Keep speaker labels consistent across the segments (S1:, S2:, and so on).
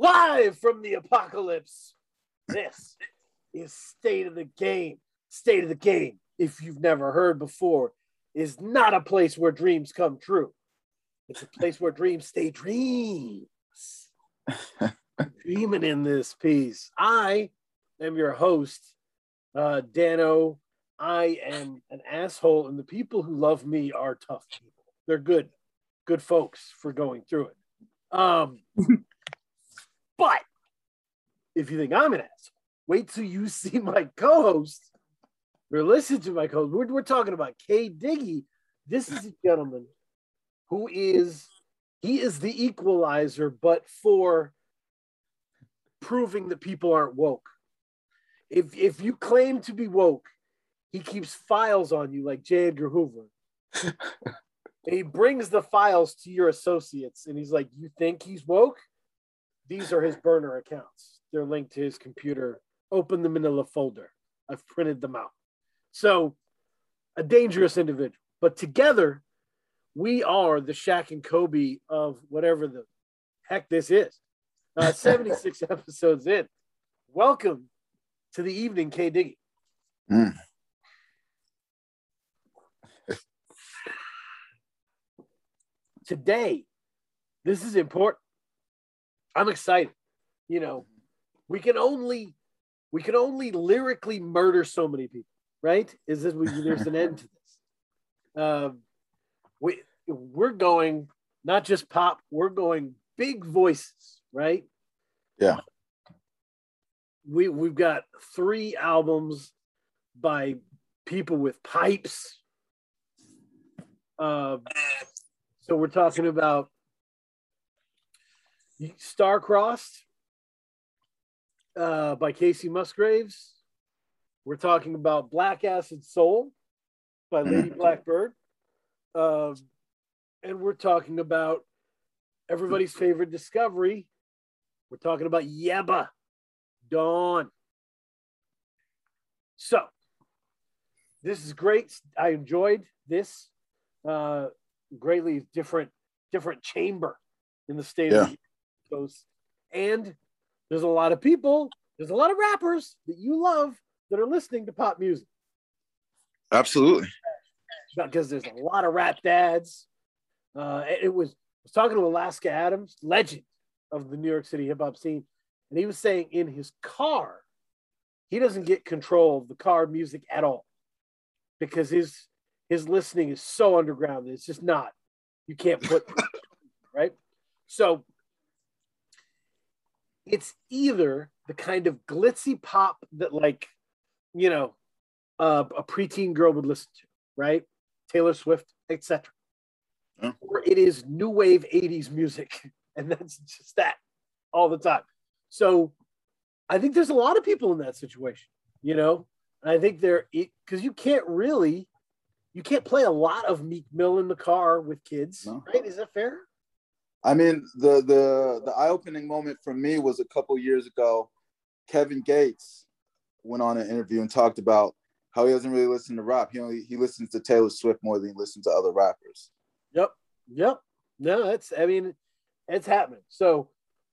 S1: live from the apocalypse. This is State of the Game. State of the Game, if you've never heard before, is not a place where dreams come true. It's a place where dreams stay dreams. Dreaming in this piece. I am your host, uh, Dano. I am an asshole, and the people who love me are tough people. They're good, good folks for going through it. Um, but if you think I'm an asshole, wait till you see my co-host or listen to my co-host. We're, we're talking about K. Diggy. This is a gentleman who is he is the equalizer, but for proving that people aren't woke. If if you claim to be woke, he keeps files on you like J. Edgar Hoover. he brings the files to your associates and he's like, You think he's woke? These are his burner accounts. They're linked to his computer. Open the manila folder. I've printed them out. So, a dangerous individual. But together, we are the Shaq and Kobe of whatever the heck this is. Uh, 76 episodes in. Welcome to the evening, K Diggy. Mm. Today, this is important. I'm excited. You know, we can only we can only lyrically murder so many people, right? Is this we, there's an end to this? Um, we we're going not just pop, we're going big voices, right?
S2: Yeah.
S1: We we've got three albums by people with pipes. Uh, so we're talking about Star-Crossed uh, by Kacey Musgraves. We're talking about Black Acid Soul by Lady Blackbird. Uh, and we're talking about everybody's favorite discovery. We're talking about Yebba Dawn. So, this is great. I enjoyed this uh, greatly. Different, different chamber in the state yeah. of Coast, and there's a lot of people. There's a lot of rappers that you love that are listening to pop music.
S2: Absolutely.
S1: Because there's a lot of rap dads, uh, it was I was talking to Alaska Adams, legend of the New York City hip hop scene, and he was saying in his car, he doesn't get control of the car music at all because his his listening is so underground that it's just not you can't put right. So it's either the kind of glitzy pop that like you know uh, a preteen girl would listen to, right? Taylor Swift, etc or it is new wave 80s music. And that's just that all the time. So I think there's a lot of people in that situation, you know? And I think they're because you can't really you can't play a lot of Meek Mill in the car with kids, no. right? Is that fair?
S2: I mean, the the the eye-opening moment for me was a couple years ago. Kevin Gates went on an interview and talked about how he doesn't really listen to rap. He only he listens to Taylor Swift more than he listens to other rappers.
S1: Yep. Yep. No, it's I mean, it's happening. So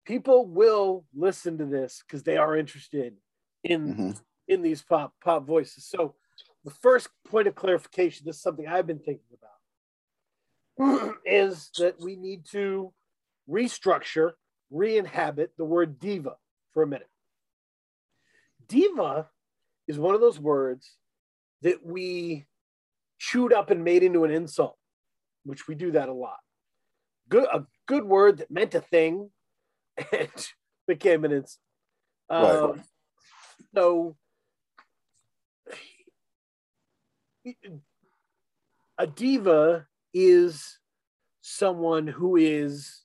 S1: people will listen to this because they are interested in mm-hmm. in these pop pop voices. So the first point of clarification, this is something I've been thinking about, is that we need to restructure, re-inhabit the word diva for a minute. Diva is one of those words that we chewed up and made into an insult which we do that a lot. Good, a good word that meant a thing and became an insult. Right. Um, so, a diva is someone who is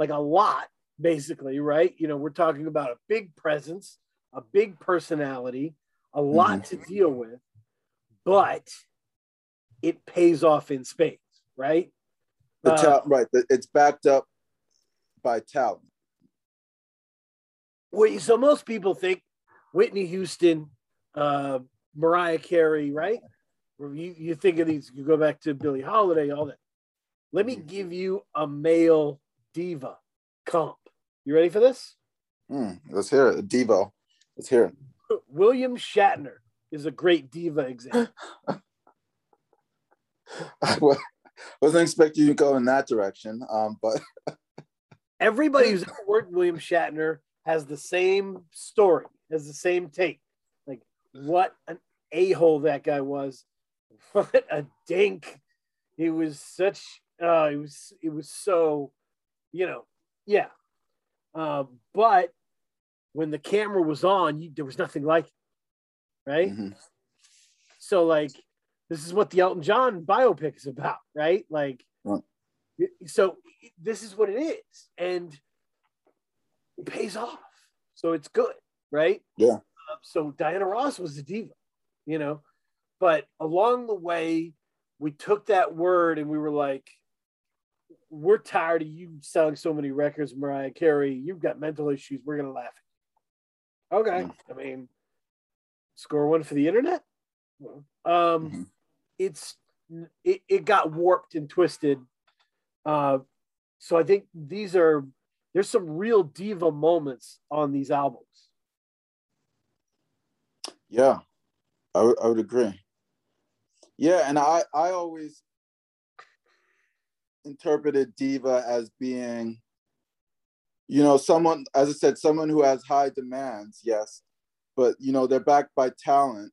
S1: like a lot, basically, right? You know, we're talking about a big presence, a big personality, a lot mm-hmm. to deal with, but it pays off in spades right?
S2: The uh, right. It's backed up by talent.
S1: Well, so most people think Whitney Houston, uh, Mariah Carey, right? You, you think of these, you go back to Billie Holiday, all that. Let me give you a male diva comp. You ready for this?
S2: Hmm, let's hear it. Devo. Let's hear it.
S1: William Shatner is a great diva example.
S2: I wasn't expecting you to go in that direction, um, but
S1: everybody who's ever worked with William Shatner has the same story, has the same take. Like what an a hole that guy was. What a dink. He was such. Uh, it was. It was so. You know. Yeah. Uh, but when the camera was on, you, there was nothing like it, right? Mm-hmm. So like, this is what the Elton John biopic is about, right? Like, so this is what it is, and it pays off. So it's good, right?
S2: Yeah.
S1: Um, so Diana Ross was a diva, you know, but along the way, we took that word and we were like, we're tired of you selling so many records, Mariah Carey. You've got mental issues. We're gonna laugh at Okay. Mm. I mean, score one for the internet. Um, mm-hmm. it's it, it got warped and twisted. Uh, so I think these are there's some real diva moments on these albums.
S2: Yeah, I, w- I would agree. Yeah, and I I always interpreted diva as being you know, someone, as I said, someone who has high demands, yes, but you know, they're backed by talent.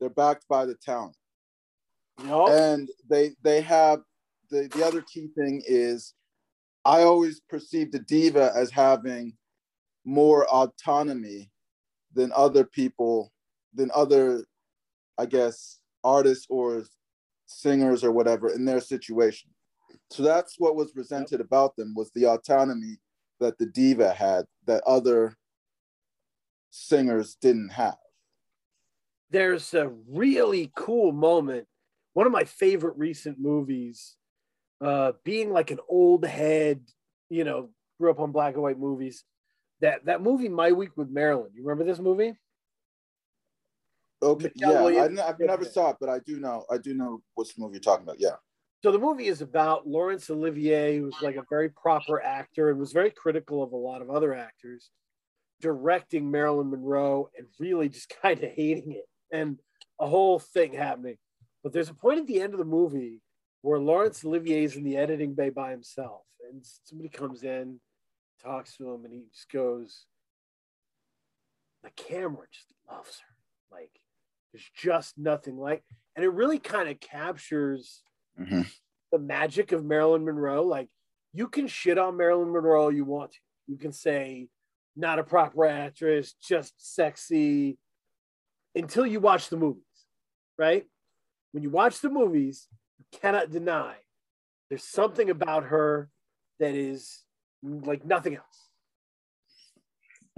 S2: They're backed by the talent. Yep. And they they have the, the other key thing is I always perceive the diva as having more autonomy than other people, than other, I guess, artists or singers or whatever in their situation. So that's what was presented about them was the autonomy that the diva had that other singers didn't have.
S1: There's a really cool moment. One of my favorite recent movies, uh, being like an old head, you know, grew up on black and white movies. That that movie, My Week with Marilyn. You remember this movie?
S2: Okay, Michelle yeah, I, have never saw it, but I do know. I do know which movie you're talking about. Yeah.
S1: So the movie is about Laurence Olivier, who's like a very proper actor and was very critical of a lot of other actors, directing Marilyn Monroe and really just kind of hating it and a whole thing happening. But there's a point at the end of the movie where Laurence Olivier is in the editing bay by himself, and somebody comes in, talks to him, and he just goes, "The camera just loves her. Like there's just nothing like." And it really kind of captures mm-hmm. the magic of Marilyn Monroe. Like you can shit on Marilyn Monroe all you want to. You can say not a proper actress, just sexy, until you watch the movies, right? When you watch the movies, you cannot deny there's something about her that is like nothing else.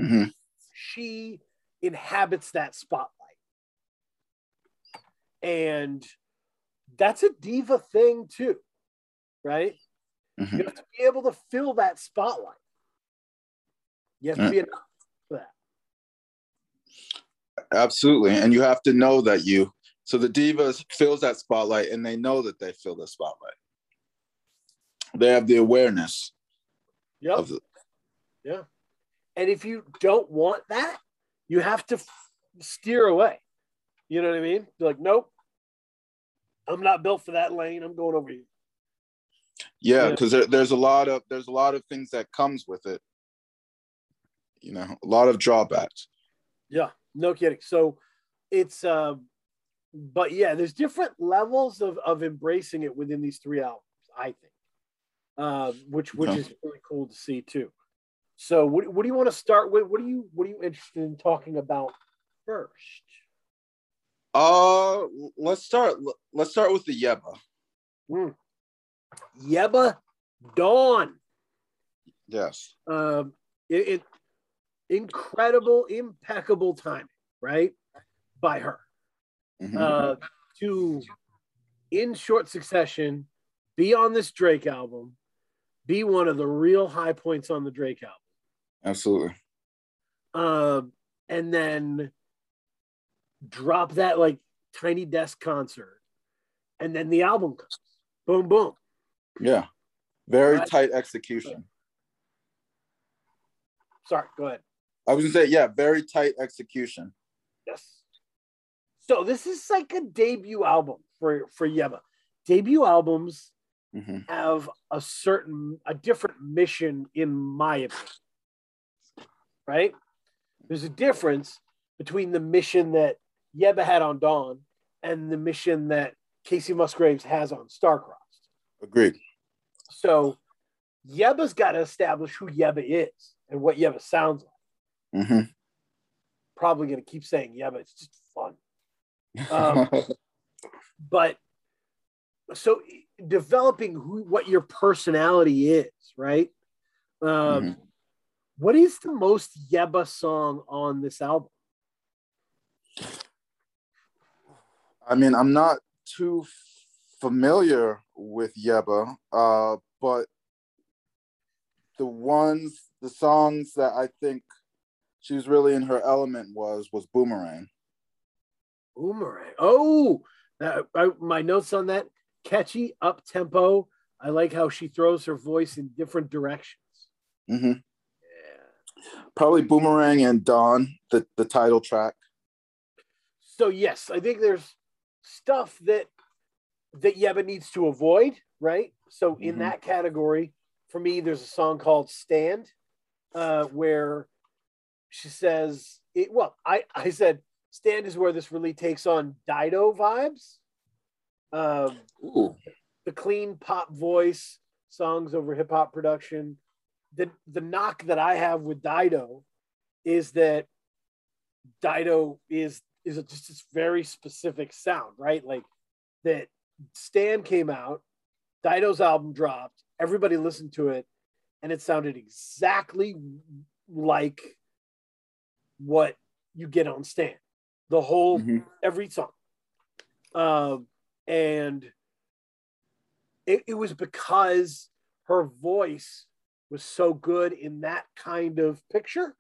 S2: Mm-hmm.
S1: She inhabits that spotlight. And that's a diva thing too, right? Mm-hmm. You have to be able to fill that spotlight. You have to be enough for that.
S2: Absolutely, and you have to know that you. So the divas fills that spotlight, and they know that they fill the spotlight. They have the awareness.
S1: Yeah. Yeah. And if you don't want that, you have to f- steer away. You know what I mean? You're like, nope, I'm not built for that lane. I'm going over here.
S2: Yeah, because yeah. there, there's a lot of there's a lot of things that comes with it. You know, a lot of drawbacks.
S1: Yeah, no kidding. So it's uh but yeah, there's different levels of of embracing it within these three albums, I think. Uh, which which is really cool to see too. So what, what do you want to start with? What are you what are you interested in talking about first?
S2: Uh, let's start. Let's start with the Yebba.
S1: Mm. Yebba Dawn.
S2: Yes.
S1: Um, it, it incredible, impeccable timing, right, by her. Mm-hmm. Uh, to in short succession be on this Drake album, be one of the real high points on the Drake album.
S2: Absolutely.
S1: Um, and then drop that like tiny desk concert, and then the album comes. Boom, boom.
S2: Yeah. Very right? tight execution.
S1: Sorry, go ahead.
S2: I was gonna say, yeah, very tight execution.
S1: Yes. So this is like a debut album for for Yebba. Debut albums
S2: hmm
S1: have a certain a different mission in my opinion. Right? There's a difference between the mission that Yebba had on Dawn and the mission that Kacey Musgraves has on Starcrossed.
S2: Agreed.
S1: So Yebba's got to establish who Yebba is and what Yebba sounds like.
S2: hmm
S1: Probably going to keep saying Yebba. It's just fun. Um, but so developing who what your personality is, right? Um,
S2: Mhm.
S1: what is the most Yebba song on this album?
S2: I mean, I'm not too familiar with Yebba, uh, but the ones, the songs that I think she was really in her element was was Boomerang.
S1: Boomerang. Oh, that, I, my notes on that catchy, up tempo. I like how she throws her voice in different directions.
S2: Mm-hmm.
S1: Yeah.
S2: Probably Boomerang and Dawn, the the title track.
S1: So yes, I think there's stuff that that Yebba needs to avoid, right? So in
S2: Mhm.
S1: that category, for me, there's a song called "Stand," uh, where she says, it, "Well, I I said Stand is where this really takes on Dido vibes." Um,
S2: Ooh.
S1: the clean pop voice songs over hip hop production. The the knock that I have with Dido is that Dido is is just this very specific sound, right? Like that Stan came out, Dido's album dropped, everybody listened to it, and it sounded exactly like what you get on Stan. The whole
S2: Mhm.
S1: every song. Um, and it, it was because her voice was so good in that kind of picture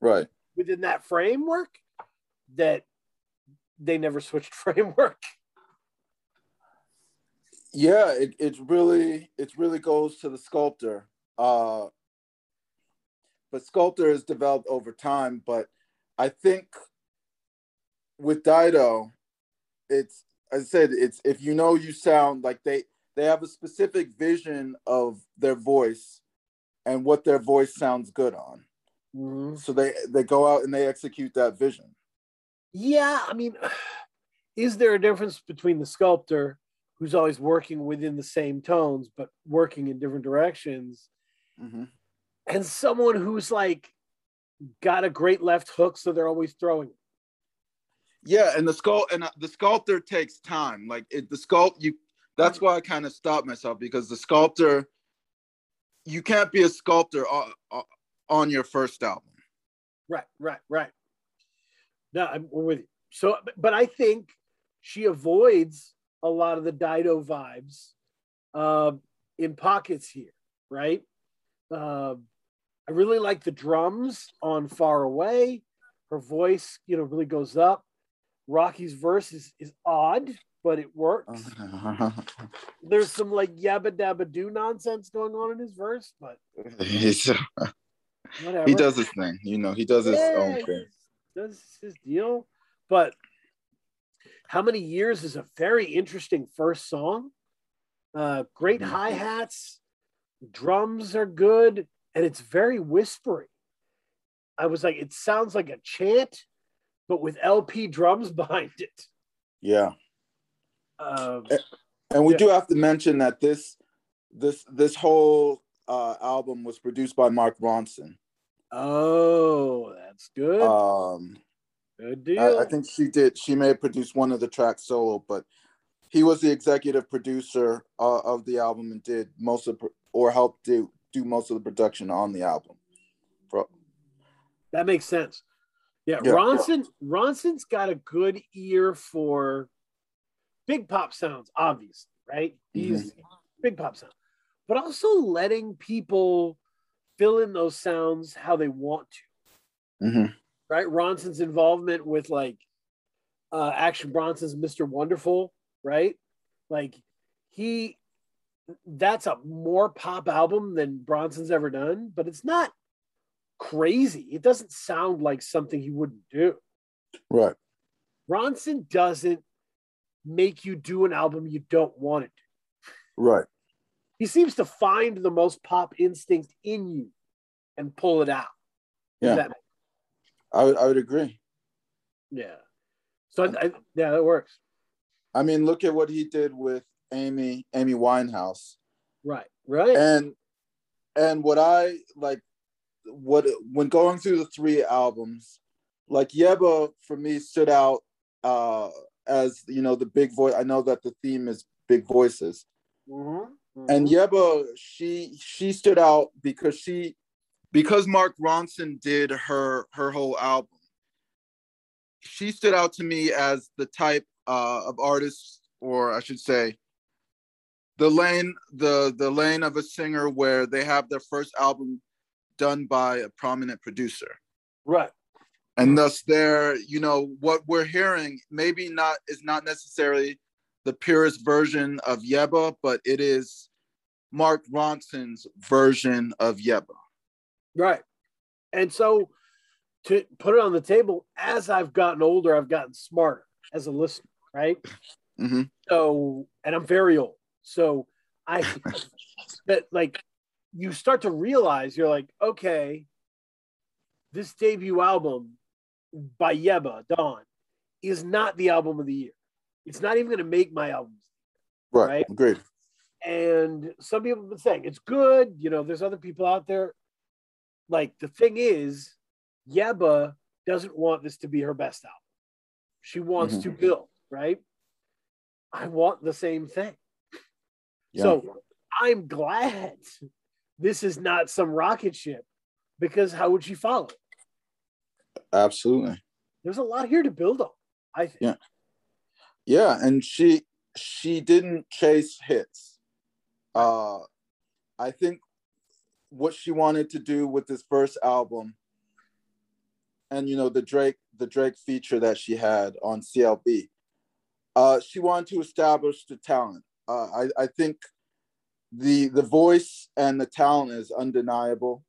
S2: Right.
S1: within that framework that they never switched framework.
S2: Yeah, it, it really it really goes to the sculptor. Uh but sculptor is developed over time, but I think with Dido, it's as I said, it's if you know you sound like they they have a specific vision of their voice and what their voice sounds good on. So they they go out and they execute that vision.
S1: Yeah, I mean, is there a difference between the sculptor who's always working within the same tones but working in different directions
S2: Mhm.
S1: and someone who's like got a great left hook so they're always throwing
S2: Yeah, and the sculpt and uh, the sculptor takes time. Like it, the sculpt, you. That's why I kind of stopped myself because the sculptor, you can't be a sculptor on, on your first album.
S1: Right, right, right. No, I'm with you. So, but I think she avoids a lot of the Dido vibes uh, in pockets here, right? Um I really like the drums on Far Away. Her voice, you know, really goes up. Rocky's verse is, is odd, but it works. There's some like yabba dabba do nonsense going on in his verse, but whatever.
S2: he does his thing, you know. He does his
S1: Yeah,
S2: own thing.
S1: Does his deal. But how many years is a very interesting first song? Uh, great
S2: Mhm.
S1: hi hats, drums are good, and it's very whispery. I was like, it sounds like a chant, but with LP drums behind it.
S2: Yeah,
S1: Um,
S2: and we
S1: Yeah.
S2: do have to mention that this this this whole uh, album was produced by Mark Ronson.
S1: oh, that's good.
S2: Um,
S1: good deal.
S2: I, I think she did. She may have produced one of the tracks solo, but he was the executive producer uh, of the album and did most of or helped do do most of the production on the album. Bro,
S1: That makes sense. Yeah,
S2: Yeah.
S1: Ronson Ronson's got a good ear for big pop sounds, obviously, right? He's big pop sound, but also letting people fill in those sounds how they want to,
S2: Mhm.
S1: right? Ronson's involvement with like uh Action Bronson's Mr. Wonderful, right? Like he that's a more pop album than Bronson's ever done, but it's not crazy. It doesn't sound like something he wouldn't do.
S2: Right.
S1: Ronson doesn't make you do an album you don't want it to.
S2: Right.
S1: He seems to find the most pop instinct in you and pull it out.
S2: Yeah. I would I would agree.
S1: yeah. So I, I, yeah, that works.
S2: I mean, look at what he did with Amy Amy Winehouse.
S1: Right. Right.
S2: and and what I like what when going through the three albums, like Yebba for me stood out uh as you know the big voice. I know that the theme is big voices.
S1: Mhm,
S2: And
S1: mhm.
S2: Yebba, she she stood out because she because Mark Ronson did her her whole album. She stood out to me as the type uh, of artist, or I should say, the lane the the lane of a singer where they have their first album done by a prominent producer
S1: right.
S2: and thus they're you know what we're hearing maybe not is not necessarily the purest version of yebba but it is mark ronson's version of yebba
S1: Right. And so to put it on the table, as I've gotten older, I've gotten smarter as a listener, right?
S2: hmm
S1: So, and I'm very old. So I, that like, you start to realize you're like, okay, this debut album by Yebba, Dawn, is not the album of the year. It's not even going to make my albums.
S2: right,
S1: Right.
S2: agreed
S1: And some people have been saying it's good. You know, there's other people out there. Like the thing is, Yebba doesn't want this to be her best album. She wants
S2: Mhm.
S1: to build, right? I want the same thing.
S2: yeah
S1: So I'm glad this is not some rocket ship because how would she follow? it?
S2: absolutely
S1: There's a lot here to build on. I think.
S2: Yeah. yeah and she she didn't chase hits uh i think what she wanted to do with this first album and you know the drake the drake feature that she had on clb uh she wanted to establish the talent uh i i think the the voice and the talent is undeniable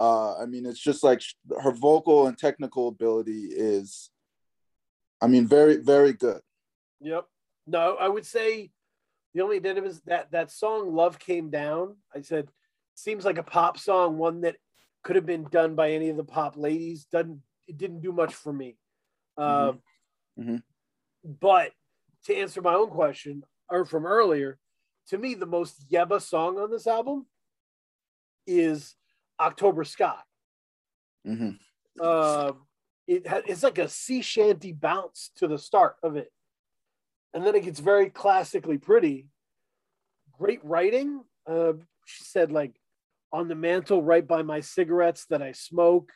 S2: uh i mean it's just like her vocal and technical ability is i mean very very good
S1: Yep. No, I would say the only is that that song "Love Came Down." I said seems like a pop song, one that could have been done by any of the pop ladies. Doesn't it didn't do much for me. Um,
S2: Mhm.
S1: But to answer my own question, or from earlier, to me the most Yebba song on this album is "October Sky."
S2: hmm
S1: uh, it ha- it's like a sea shanty bounce to the start of it, and then it gets very classically pretty. Great writing. Uh, she said like on the mantle right by my cigarettes that I smoke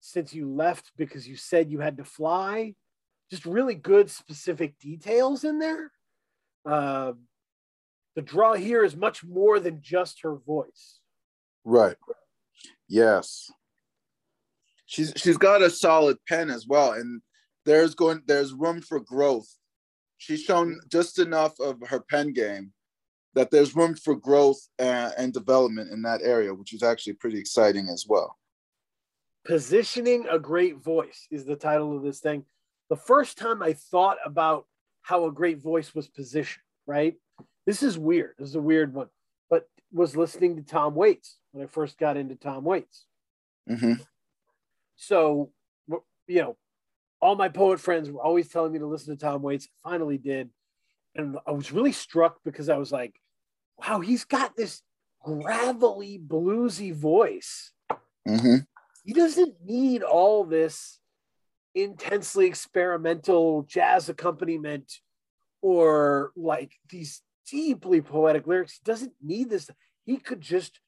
S1: since you left because you said you had to fly. Just really good specific details in there. Uh, the draw here is much more than just her voice.
S2: Right. Yes. She's she's got a solid pen as well, and there's going there's room for growth. She's shown just enough of her pen game that there's room for growth and, and development in that area, which is actually pretty exciting as well.
S1: Positioning a great voice is the title of this thing. The first time I thought about how a great voice was positioned, right? This is weird. This is a weird one, but was listening to Tom Waits when I first got into Tom Waits.
S2: hmm
S1: So, you know, all my poet friends were always telling me to listen to Tom Waits. I finally did. And I was really struck because I was like, wow, he's got this gravelly, bluesy voice
S2: hmm
S1: he doesn't need all this intensely experimental jazz accompaniment or like these deeply poetic lyrics. He doesn't need this. He could just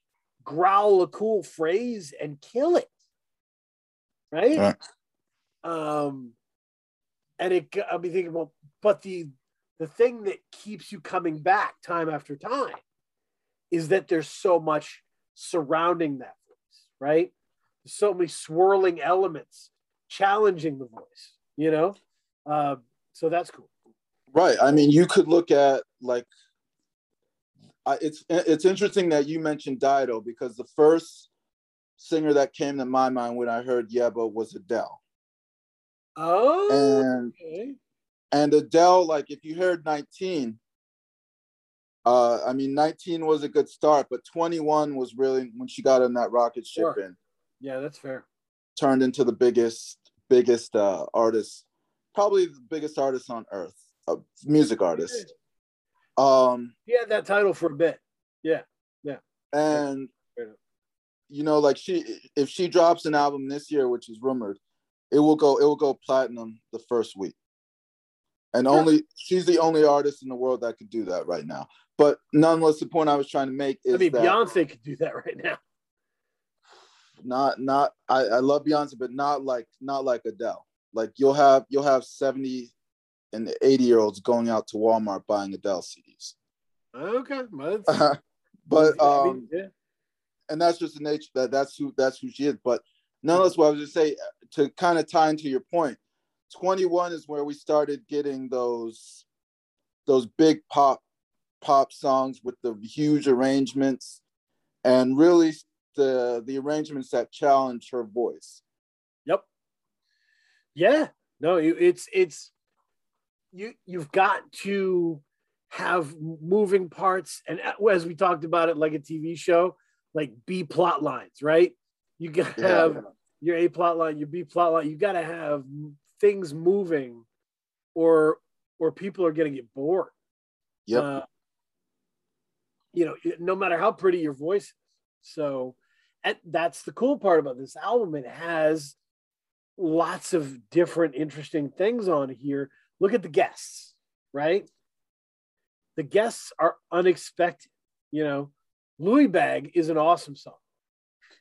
S1: growl a cool phrase and kill it. Right?
S2: Right.
S1: Um and it I'll be thinking, well, but the the thing that keeps you coming back time after time is that there's so much surrounding that voice, right? so many swirling elements challenging the voice, you know? Uh, so that's cool.
S2: Right. I mean, you could look at like I, it's it's interesting that you mentioned Dido because the first singer that came to my mind when I heard Yebba was Adele.
S1: Oh,
S2: And
S1: okay.
S2: And Adele, like if you heard 19, uh, I mean 19 was a good start, but 21 was really when she got on that rocket ship
S1: Sure.
S2: and
S1: yeah, that's fair.
S2: turned into the biggest, biggest uh artist, probably the biggest artist on earth, a music artist. Um,
S1: He had that title for a bit.
S2: Yeah,
S1: yeah. And
S2: you know, like she if she drops an album this year, which is rumored, it will go it will go platinum the first week. And only she's the only artist in the world that could do that right now. But nonetheless, the point I was trying to make is
S1: I mean, Beyonce could do that right now.
S2: not not I, I love Beyonce, but not like not like Adele. Like you'll have you'll have 70 and 80 year olds going out to Walmart buying Adele CDs.
S1: Okay, well,
S2: but um
S1: yeah.
S2: and that's just the nature that that's who that's who she is. But nonetheless, what I was just say to kind of tie into your point, 21 is where we started getting those those big pop pop songs with the huge arrangements and really the the arrangements that challenge her voice.
S1: Yep. Yeah. No, you, it's it's you you've got to have moving parts and uh, as we talked about it like a TV show, like B plot lines, right? You got to
S2: Yeah.
S1: have your A plot line, your B plot line. You got to have things moving or or people are going to get bored.
S2: Yep.
S1: Uh, you know, no matter how pretty your voice is. So, and that's the cool part about this album. It has lots of different interesting things on here. Look at the guests, right? The guests are unexpected. You know, Louie Bag is an awesome song.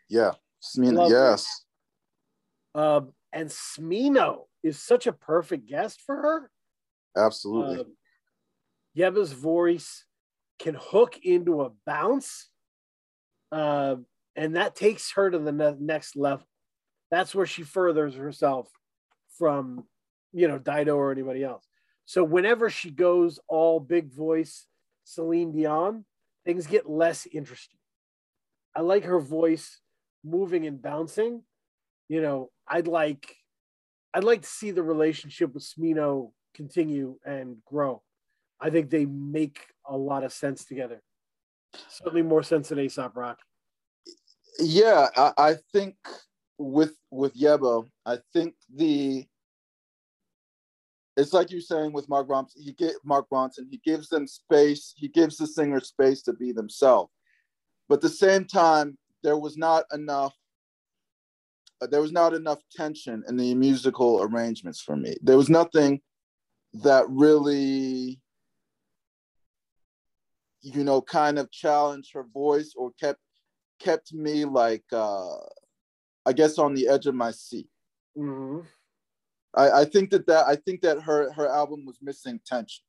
S2: Yeah.
S1: Smino,
S2: yes.
S1: Um, and Smino is such a perfect guest for her.
S2: Absolutely.
S1: Um, Yebba's voice can hook into a bounce, uh, and that takes her to the ne- next level. That's where she furthers herself from, you know, Dido or anybody else. So whenever she goes all big voice, Celine Dion, things get less interesting. I like her voice moving and bouncing. You know, I'd like, I'd like to see the relationship with Smino continue and grow. I think they make a lot of sense together. Certainly more sense than Aesop Rock.
S2: yeah I, I think with with yebba i think the it's like you're saying with mark ronson he get mark ronson he gives them space he gives the singer space to be themselves but at the same time there was not enough there was not enough tension in the musical arrangements for me there was nothing that really you know kind of challenged her voice or kept kept me like uh I guess on the edge of my seat.
S1: Mhm.
S2: I, I think that that I think that her her album was missing tension.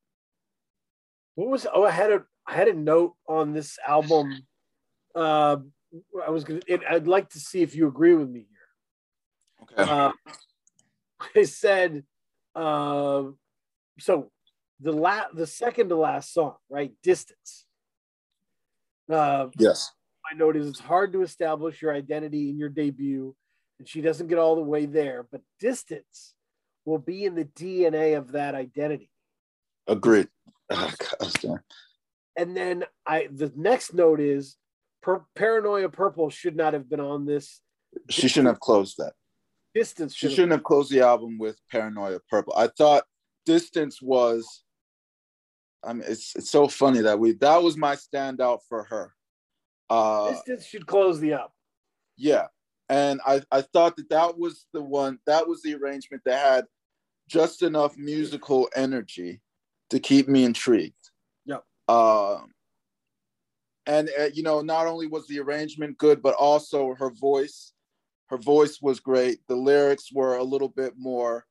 S1: What was? Oh, I had a I had a note on this album. Uh, I was gonna. I'd like to see if you agree with me here.
S2: Okay.
S1: Uh, I said, uh, so the la- the second to last song, right? Distance. Uh,
S2: yes.
S1: my note is it's hard to establish your identity in your debut, and she doesn't get all the way there, but distance will be in the DNA of that identity.
S2: Agreed. Oh.
S1: And then I the next note is per, Paranoia Purple should not have been on this.
S2: She shouldn't have closed that.
S1: Distance
S2: She shouldn't have closed the album with Paranoia Purple. I thought Distance was I mean it's it's so funny that we that was my standout for her. Uh
S1: Distance should close the album.
S2: yeah. And I I thought that that was the one that was the arrangement that had just enough musical energy to keep me intrigued.
S1: Yep.
S2: Um, and uh, you know, not only was the arrangement good, but also her voice. Her voice was great. The lyrics were a little bit more,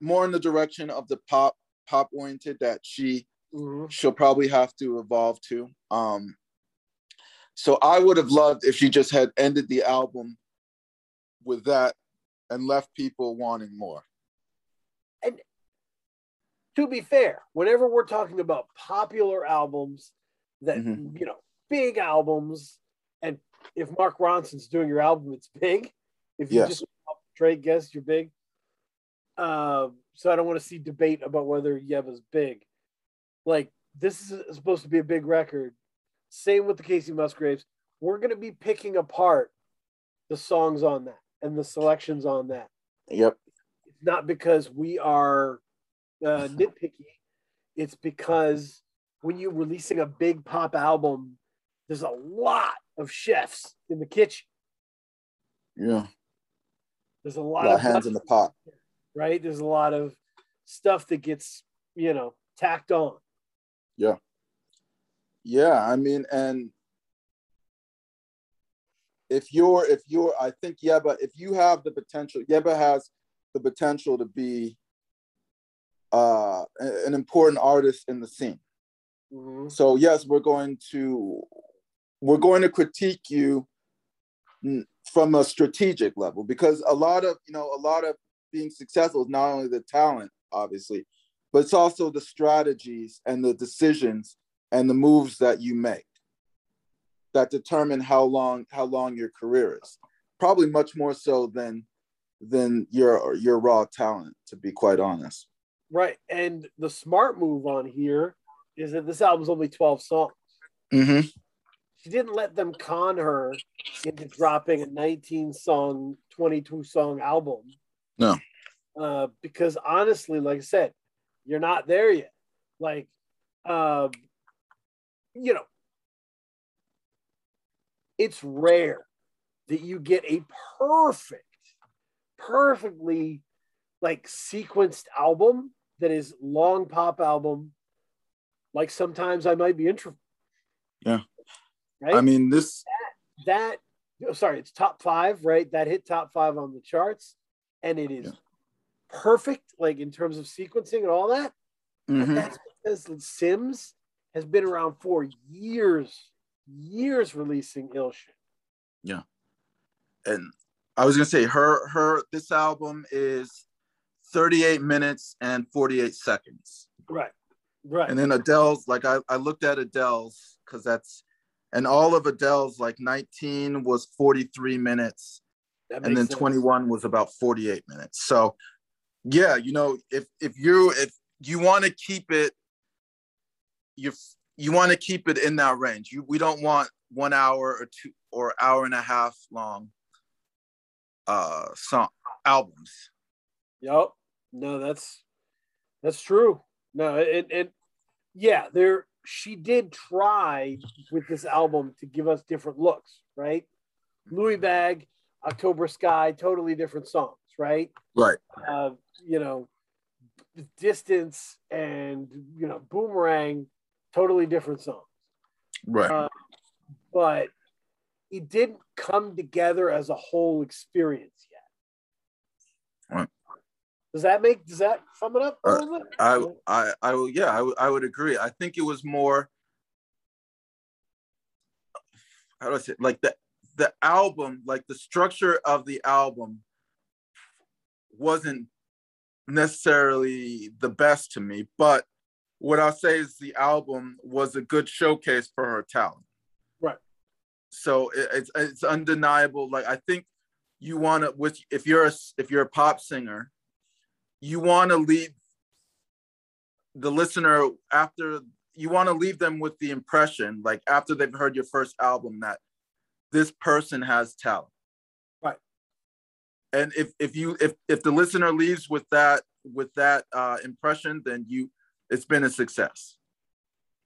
S2: more in the direction of the pop pop oriented that she
S1: Mhm.
S2: she'll probably have to evolve to. Um, so I would have loved if she just had ended the album with that and left people wanting more.
S1: And to be fair, whenever we're talking about popular albums that
S2: Mhm.
S1: you know, big albums, if Mark Ronson's doing your album, it's big. If you
S2: Yes.
S1: just Drake guess you're big. Um, so I don't want to see debate about whether Yebba's big. Like this is supposed to be a big record. Same with the Kacey Musgraves. We're gonna be picking apart the songs on that and the selections on that.
S2: Yep.
S1: It's not because we are uh, nitpicky. It's because when you're releasing a big pop album, there's a lot of chefs in the kitchen.
S2: Yeah.
S1: There's a
S2: A
S1: lot
S2: lot
S1: of
S2: hands in the pot.
S1: right? There's a lot of stuff that gets, you know, tacked on.
S2: Yeah, Yeah, I mean, and if you're if you're I think Yebba, if you have the potential, Yebba has the potential to be uh an important artist in the scene.
S1: Mhm.
S2: So yes, we're going to we're going to critique you from a strategic level because a lot of you know a lot of being successful is not only the talent, obviously, but it's also the strategies and the decisions and the moves that you make that determine how long how long your career is. Probably much more so than than your your raw talent, to be quite honest.
S1: Right. And the smart move on here is that this album's only 12 songs.
S2: Mm-hmm.
S1: She didn't let them con her into dropping a 19 song, 22 song album.
S2: No.
S1: Uh, because honestly, like I said, you're not there yet. Like, um, you know, it's rare that you get a perfect, perfectly like sequenced album that is long pop album. Like sometimes I might be intro.
S2: Yeah.
S1: Right.
S2: I mean, this
S1: that oh, sorry, it's top five, right? That hit top five on the charts, and it is
S2: Yeah.
S1: perfect, like in terms of sequencing and all that.
S2: Mhm.
S1: that's because Sims has been around for years, years releasing ill shit.
S2: Yeah, and I was gonna say her her this album is 38 minutes and 48 seconds.
S1: Right. Right.
S2: And then Adele's like I, I looked at Adele's because that's and all of Adele's like 19 was 43 minutes and then
S1: sense.
S2: 21 was about 48 minutes. So yeah, you know, if if you if you want to keep it you you want to keep it in that range. You we don't want one hour or two or hour and a half long uh song albums.
S1: Yep. No, that's that's true. No, it it yeah, there she did try with this album to give us different looks, right? Louie Bag, October Sky, totally different songs, right?
S2: Right.
S1: Uh, you know, Distance and you know, Boomerang, totally different songs.
S2: Right.
S1: Uh, but it didn't come together as a whole experience. Does that make does that sum it up a little bit?
S2: I I I will yeah, I would I would agree. I think it was more how do I say like the the album, like the structure of the album wasn't necessarily the best to me, but what I'll say is the album was a good showcase for her talent.
S1: Right.
S2: So it, it's it's undeniable. Like I think you want to with if you're a if you're a pop singer, you want to leave the listener after you want to leave them with the impression like after they've heard your first album that this person has talent
S1: Right.
S2: and if if you if if the listener leaves with that with that uh impression then you it's been a success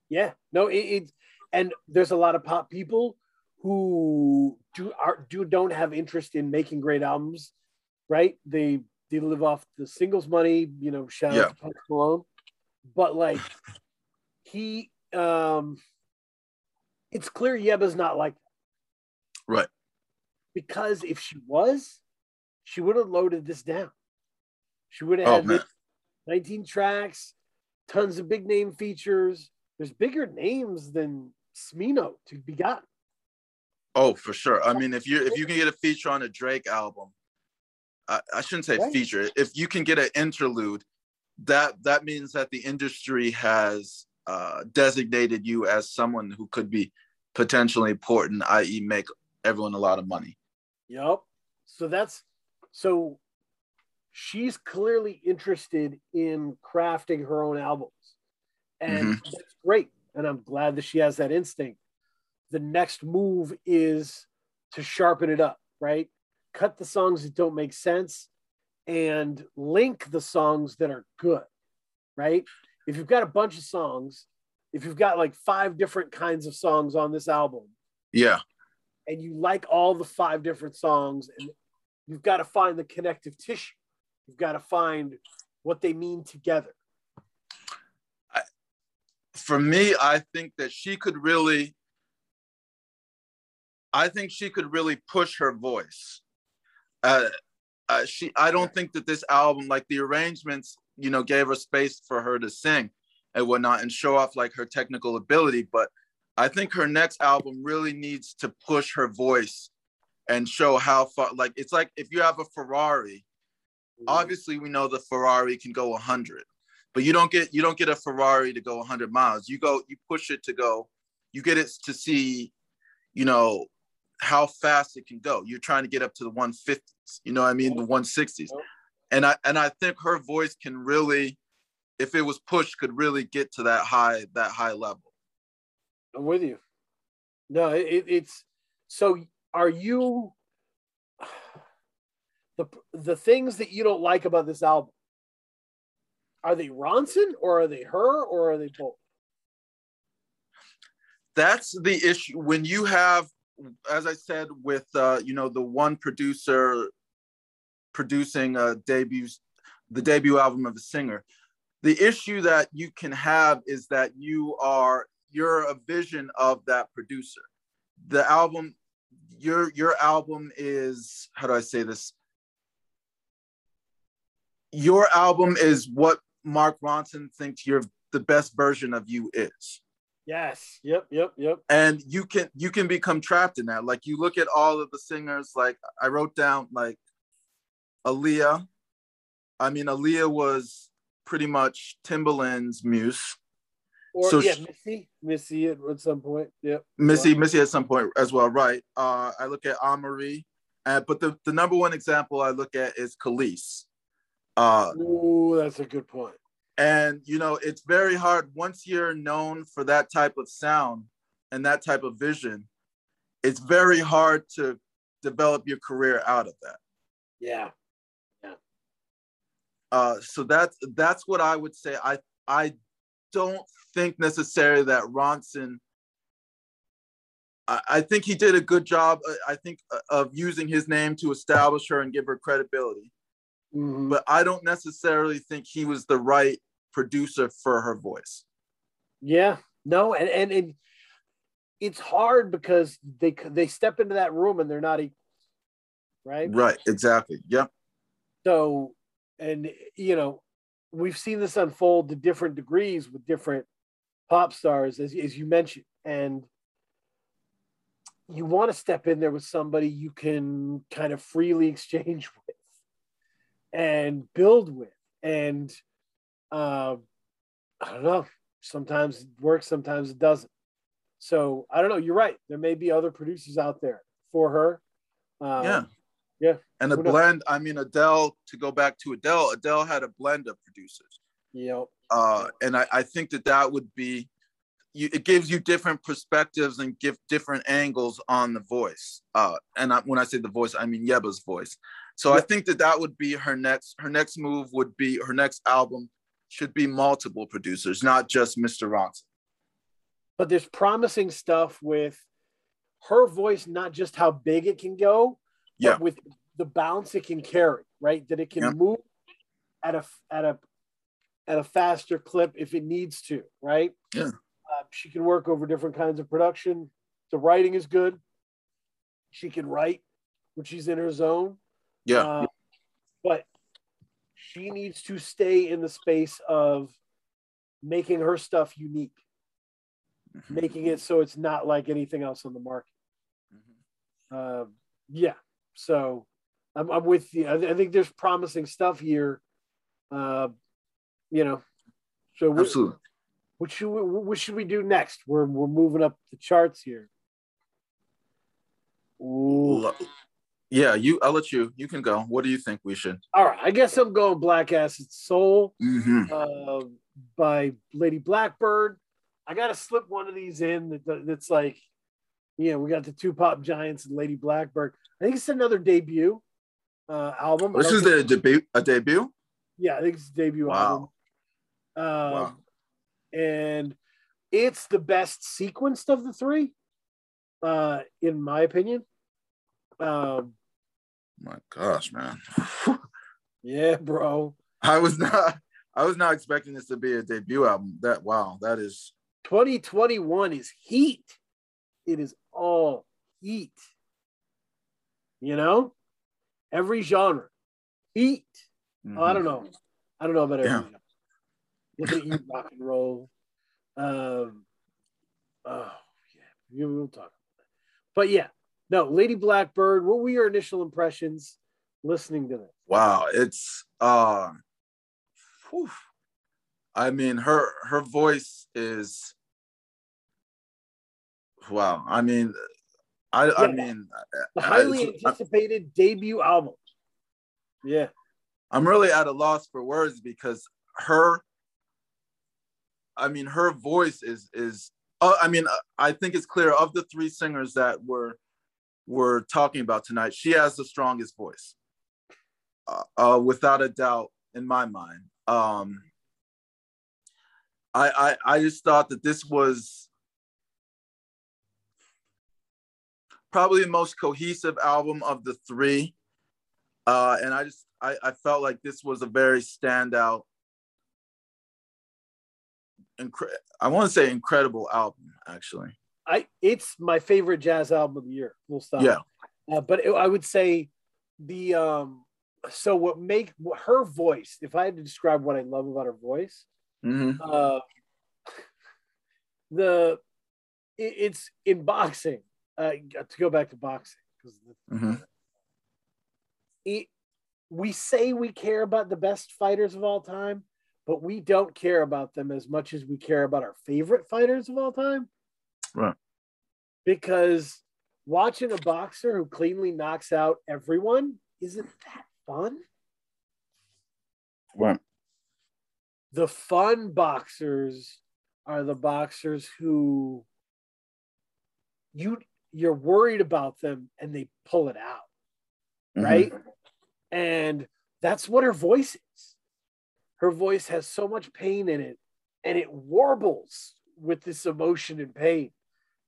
S1: Yeah, no, it, it and there's a lot of pop people who do are do don't have interest in making great albums, right? They they live off the singles money, you know, shout
S2: Yeah.
S1: out to Post Malone. But like he um it's clear Yebba's not like that.
S2: Right.
S1: Because if she was, she would have loaded this down. She would have
S2: oh
S1: had
S2: man
S1: 19 tracks, tons of big name features. There's bigger names than Smino to be gotten.
S2: oh for sure i mean if you if you can get a feature on a drake album i, I shouldn't say
S1: Right.
S2: feature if you can get an interlude that that means that the industry has uh, designated you as someone who could be potentially important i.e make everyone a lot of money.
S1: Yep. So that's so she's clearly interested in crafting her own albums. And mm-hmm. that's great. And I'm glad that she has that instinct. The next move is to sharpen it up, right? Cut the songs that don't make sense and link the songs that are good, right? If you've got a bunch of songs, if you've got like five different kinds of songs on this album,
S2: yeah,
S1: and you like all the five different songs, and you've got to find the connective tissue, you've got to find what they mean together.
S2: I, for me, I think that she could really, I think she could really push her voice. Uh, uh, she I don't think that this album, like the arrangements, you know, gave her space for her to sing and whatnot and show off like her technical ability. But I think her next album really needs to push her voice and show how far. Like it's like if you have a Ferrari, mm-hmm. obviously we know the Ferrari can go 100, but you don't get you don't get a Ferrari to go 100 miles. You go you push it to go. You get it to see, you know, how fast it can go. You're trying to get up to the 150s, you know what I mean, the 160s. And I and I think her voice can really, if it was pushed, could really get to that high, that high level.
S1: I'm with you. No, it, it's so are you the the things that you don't like about this album? Are they Ronson or are they her or are they both?
S2: That's the issue. When you have as I said, with uh, you know the one producer producing a debut, the debut album of a singer, the issue that you can have is that you are you're a vision of that producer. The album, your your album is how do I say this? Your album is what Mark Ronson thinks you're the best version of you is.
S1: Yes. Yep. Yep. Yep.
S2: And you can you can become trapped in that. Like you look at all of the singers. Like I wrote down like Aaliyah. I mean, Aaliyah was pretty much Timbaland's muse.
S1: Or so yeah, she, Missy, Missy at, at some point. Yep.
S2: Missy, Missy at some point as well. Right. Uh, I look at Amerie, uh, but the, the number one example I look at is Kelis.
S1: Uh, Ooh, that's a good point.
S2: And you know, it's very hard once you're known for that type of sound and that type of vision, it's very hard to develop your career out of that.
S1: Yeah. Yeah.
S2: Uh, so that's that's what I would say. I I don't think necessarily that Ronson. I, I think he did a good job. Uh, I think uh, of using his name to establish her and give her credibility. Mm-hmm. But I don't necessarily think he was the right producer for her voice.
S1: Yeah, no, and and, and it's hard because they they step into that room and they're not equal, right?
S2: Right, exactly. Yep.
S1: So, and you know, we've seen this unfold to different degrees with different pop stars, as as you mentioned, and you want to step in there with somebody you can kind of freely exchange with and build with and uh, I don't know. Sometimes it works, sometimes it doesn't. So I don't know. You're right. There may be other producers out there for her.
S2: Um, yeah.
S1: Yeah.
S2: And a blend, I mean, Adele, to go back to Adele, Adele had a blend of producers.
S1: Yep.
S2: Uh, and I, I think that that would be, you, it gives you different perspectives and give different angles on the voice. Uh, and I, when I say the voice, I mean Yebba's voice. So yep. I think that that would be her next, her next move would be her next album should be multiple producers, not just Mr. Ronson.
S1: But there's promising stuff with her voice, not just how big it can go, yeah. with the bounce it can carry, right? That it can yeah. move at a at a at a faster clip if it needs to, right?
S2: Yeah. Uh,
S1: she can work over different kinds of production. The writing is good. She can write when she's in her zone.
S2: Yeah. Uh,
S1: she needs to stay in the space of making her stuff unique, mm-hmm. making it so it's not like anything else on the market. Mm-hmm. Uh, yeah, so I'm, I'm with you. I, th- I, think there's promising stuff here. Uh, you know, so
S2: absolutely.
S1: What should we, what should we do next? We're we're moving up the charts here. Ooh.
S2: Yeah, you. I'll let you. You can go. What do you think we should?
S1: All right, I guess I'm going Black Acid Soul
S2: Mm-hmm.
S1: uh, by Lady Blackbird. I got to slip one of these in that, that's like, you know, we got the two pop giants and Lady Blackbird. I think it's another debut uh, album.
S2: This is
S1: think-
S2: the debut. A debut.
S1: yeah, I think it's a debut
S2: Wow.
S1: album. Um,
S2: Wow.
S1: And it's the best sequenced of the three, uh, in my opinion. Um,
S2: My gosh, man.
S1: yeah, bro.
S2: I was not. I was not expecting this to be a debut album. That wow. That is.
S1: 2021 is heat. It is all heat. You know, every genre, heat. Oh, I don't know. I don't know about every
S2: Yeah.
S1: genre. Look at you, rock and roll. Um, oh yeah, we- we'll talk. About that. But yeah, no, Lady Blackbird. What were your initial impressions listening to this?
S2: Wow. It's. uh whew. I mean, her her voice is. Wow. I mean, I I mean,
S1: The highly
S2: it's-
S1: anticipated debut album. Yeah,
S2: I'm really at a loss for words because her I mean her voice is is uh, I mean I think it's clear of the three singers that we're we're talking about tonight she has the strongest voice uh, uh, without a doubt in my mind um I, I I just thought that this was probably the most cohesive album of the three uh, and I just I, I felt like this was a very standout. Incre- I want to say incredible album, actually.
S1: I it's my favorite jazz album of the year. We'll stop.
S2: Yeah.
S1: Uh, but it, I would say the um. So what make her voice? If I had to describe what I love about her voice,
S2: hmm
S1: uh, the it, it's in boxing. Uh, to go back to boxing because
S2: hmm
S1: it, we say we care about the best fighters of all time, but we don't care about them as much as we care about our favorite fighters of all time.
S2: Right.
S1: Because watching a boxer who cleanly knocks out everyone isn't that fun.
S2: Right.
S1: The fun boxers are the boxers who you you're worried about them and they pull it out
S2: Mhm.
S1: right? And that's what her voice is. Her voice has so much pain in it, and it warbles with this emotion and pain.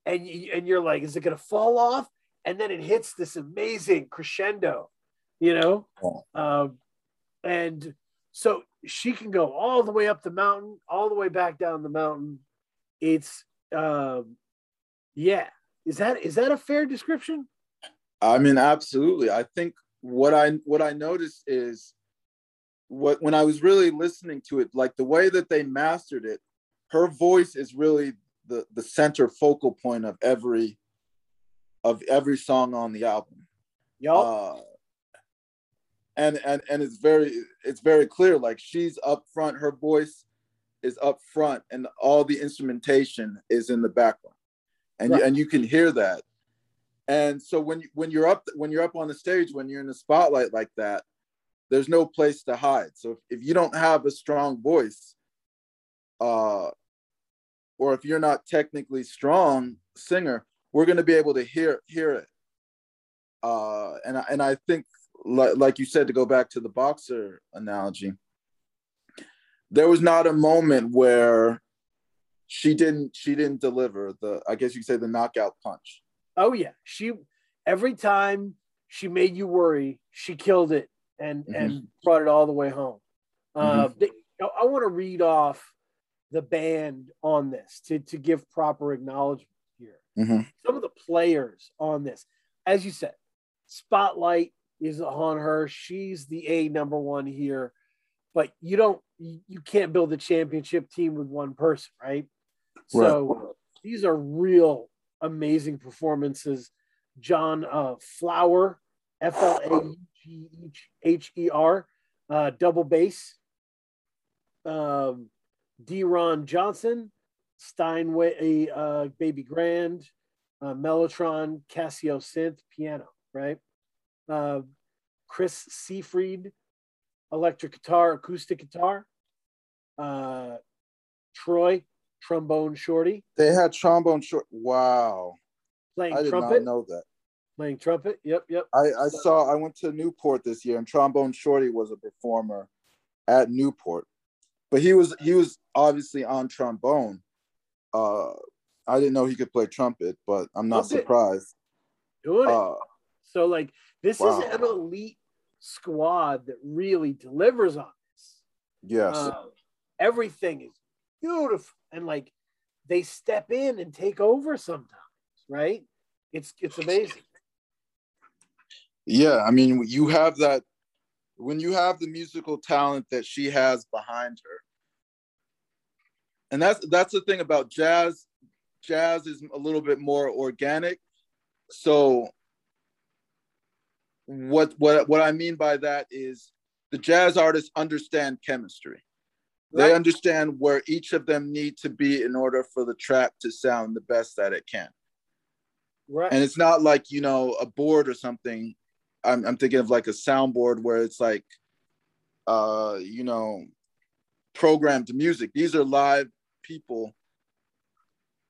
S1: And you, and you're like, is it gonna fall off? And then it hits this amazing crescendo, you know. Um, and so she can go all the way up the mountain, all the way back down the mountain. It's um, yeah. Is that is that a fair description?
S2: I mean, absolutely. I think what I what I noticed is what when I was really listening to it, like the way that they mastered it, her voice is really the the center focal point of every of every song on the album.
S1: Y'all,
S2: uh, and and and it's very it's very clear like she's up front her voice is up front and all the instrumentation is in the background and
S1: Right.
S2: you, and you can hear that and so when when you're up when you're up on the stage when you're in the spotlight like that there's no place to hide so if, if you don't have a strong voice uh or if you're not technically strong singer we're going to be able to hear hear it uh and I, and I think like, like you said to go back to the boxer analogy there was not a moment where she didn't she didn't deliver the i guess you could say the knockout punch
S1: Oh yeah, she every time she made you worry, she killed it and
S2: Mhm.
S1: and brought it all the way home. Uh, they- I want to read off the band on this to to give proper acknowledgement here.
S2: Mhm.
S1: Some of the players on this, as you said, spotlight is on her. She's the a number one here, but you don't you can't build a championship team with one person, right? So these are real amazing performances. John uh, Flaugher, F L A G H E R, uh, double bass. Um, Deron Johnson, Steinway, uh, Baby Grand, uh, Mellotron, Casio synth, piano, right? Uh, Chris Seefried, electric guitar, acoustic guitar. Uh, Troy, trombone shorty.
S2: They had trombone short. Wow.
S1: Playing trumpet?
S2: I did not know that.
S1: Playing trumpet. Yep, yep.
S2: I, I saw I went to Newport this year and Trombone Shorty was a performer at Newport. But he was he was obviously on trombone. Uh I didn't know he could play trumpet, but I'm not
S1: Okay.
S2: surprised.
S1: It.
S2: Uh
S1: So like this
S2: Wow.
S1: is an elite squad that really delivers on this.
S2: yes.
S1: Uh, everything is beautiful and like they step in and take over sometimes, right? It's it's amazing.
S2: Yeah, I mean, you have that when you have the musical talent that she has behind her, and that's that's the thing about jazz. Jazz is a little bit more organic. So, what what what I mean by that is the jazz artists understand chemistry. They
S1: Right.
S2: understand where each of them need to be in order for the track to sound the best that it can
S1: Right.
S2: and it's not like you know a board or something i'm, I'm thinking of like a soundboard where it's like uh you know programmed music these are live people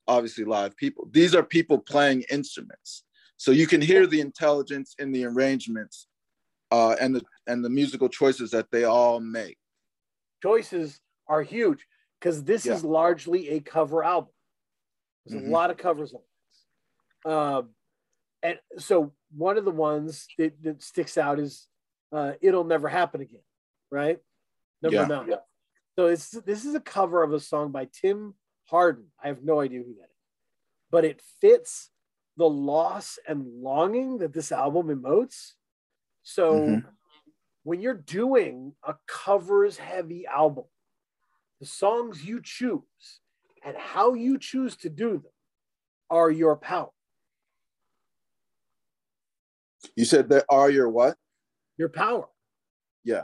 S2: obviously live people these are people playing instruments so you can hear the intelligence in the arrangements uh and the and the musical choices that they all make
S1: choices are huge because this
S2: Yeah.
S1: is largely a cover album. There's
S2: Mhm.
S1: a lot of covers on this. Um, and so one of the ones that, that sticks out is uh, "It'll Never Happen Again," right? Number
S2: Yeah.
S1: nine. So it's this is a cover of a song by Tim Hardin. I have no idea who that is, but it fits the loss and longing that this album emotes. So
S2: Mhm.
S1: when you're doing a covers heavy album, the songs you choose and how you choose to do them are your power.
S2: You said that are your what
S1: Your power.
S2: Yeah.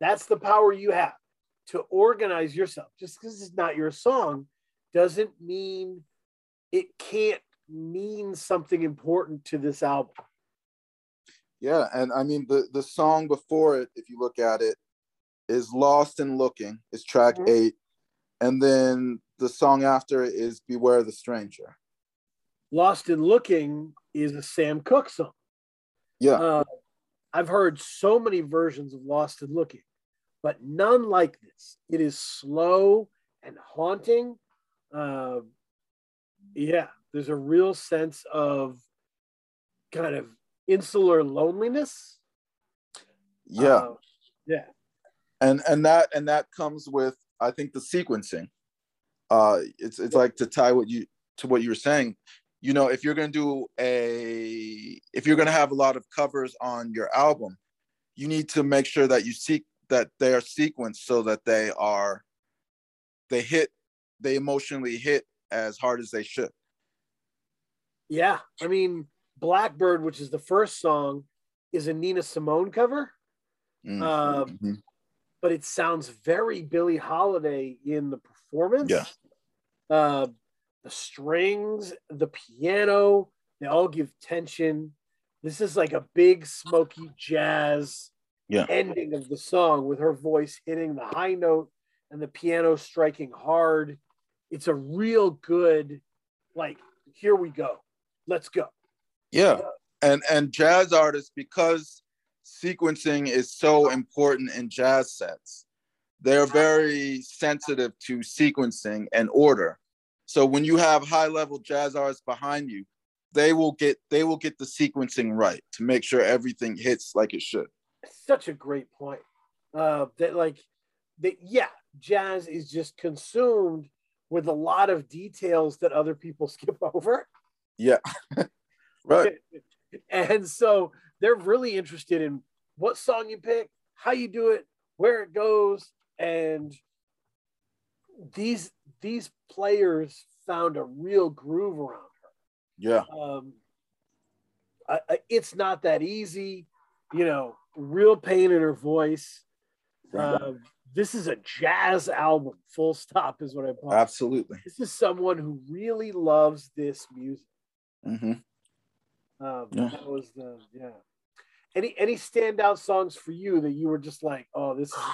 S1: That's the power you have to organize yourself. Just because it's not your song doesn't mean it can't mean something important to this album.
S2: Yeah, and I mean the the song before it, if you look at it, is "Lost in Looking." Is track
S1: Mhm.
S2: eight, and then the song after it is "Beware the Stranger."
S1: Lost in Looking is a Sam Cooke song.
S2: Yeah,
S1: Uh, I've heard so many versions of Lost in Looking, but none like this. It is slow and haunting. Uh, yeah, there's a real sense of kind of insular loneliness.
S2: yeah,
S1: Uh, yeah.
S2: and and that and that comes with I think the sequencing. Uh, it's it's like to tie what you to what you were saying. You know, if you're gonna do a if you're gonna have a lot of covers on your album, you need to make sure that you seek that they are sequenced so that they are they hit they emotionally hit as hard as they should.
S1: Yeah. I mean, Blackbird, which is the first song, is a Nina Simone cover.
S2: Mm.
S1: Um,
S2: Mhm.
S1: but it sounds very Billie Holiday in the performance.
S2: Yeah.
S1: Uh, the strings, the piano, they all give tension. This is like a big smoky jazz
S2: Yeah.
S1: ending of the song with her voice hitting the high note and the piano striking hard. It's a real good, like, here we go. Let's go.
S2: Yeah. And and jazz artists, because sequencing is so important in jazz sets, they're very sensitive to sequencing and order. So when you have high level jazz artists behind you, they will get they will get the sequencing right to make sure everything hits like it should.
S1: such a great point. Uh, that like that yeah, jazz is just consumed with a lot of details that other people skip over.
S2: Yeah. right.
S1: And so they're really interested in what song you pick, how you do it, where it goes, and these these players found a real groove around her. Yeah. Um, I, I, it's not that easy, you know. Real pain in her voice.
S2: Right.
S1: Um, this is a jazz album, full stop, is what I it.
S2: Absolutely.
S1: This is someone who really loves this music.
S2: Mm-hmm.
S1: Um,
S2: Yeah.
S1: That was the yeah. Any any standout songs for you that you were just like, oh, this is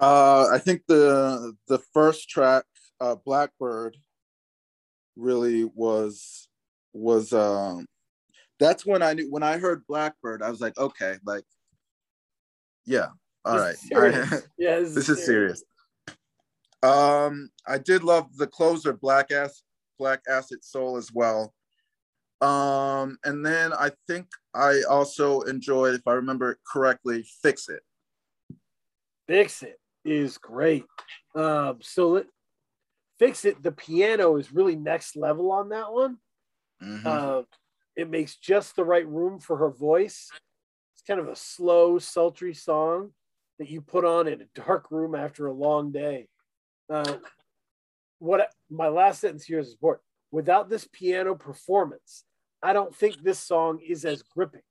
S2: Uh, I think the the first track, uh, Blackbird, really was was um. That's when I knew when I heard Blackbird, I was like, okay, like, yeah, all
S1: this
S2: right,
S1: is serious. yeah,
S2: this is serious. Um, I did love the closer, Black Ass, Black Acid Soul as well. Um, and then I think I also enjoyed, if I remember correctly, Fix It.
S1: Fix It is great. Um, so let, Fix It, the piano is really next level on that one.
S2: Mhm.
S1: Uh, it makes just the right room for her voice. It's kind of a slow, sultry song that you put on in a dark room after a long day. Uh, what my last sentence here is important. Without this piano performance, I don't think this song is as gripping.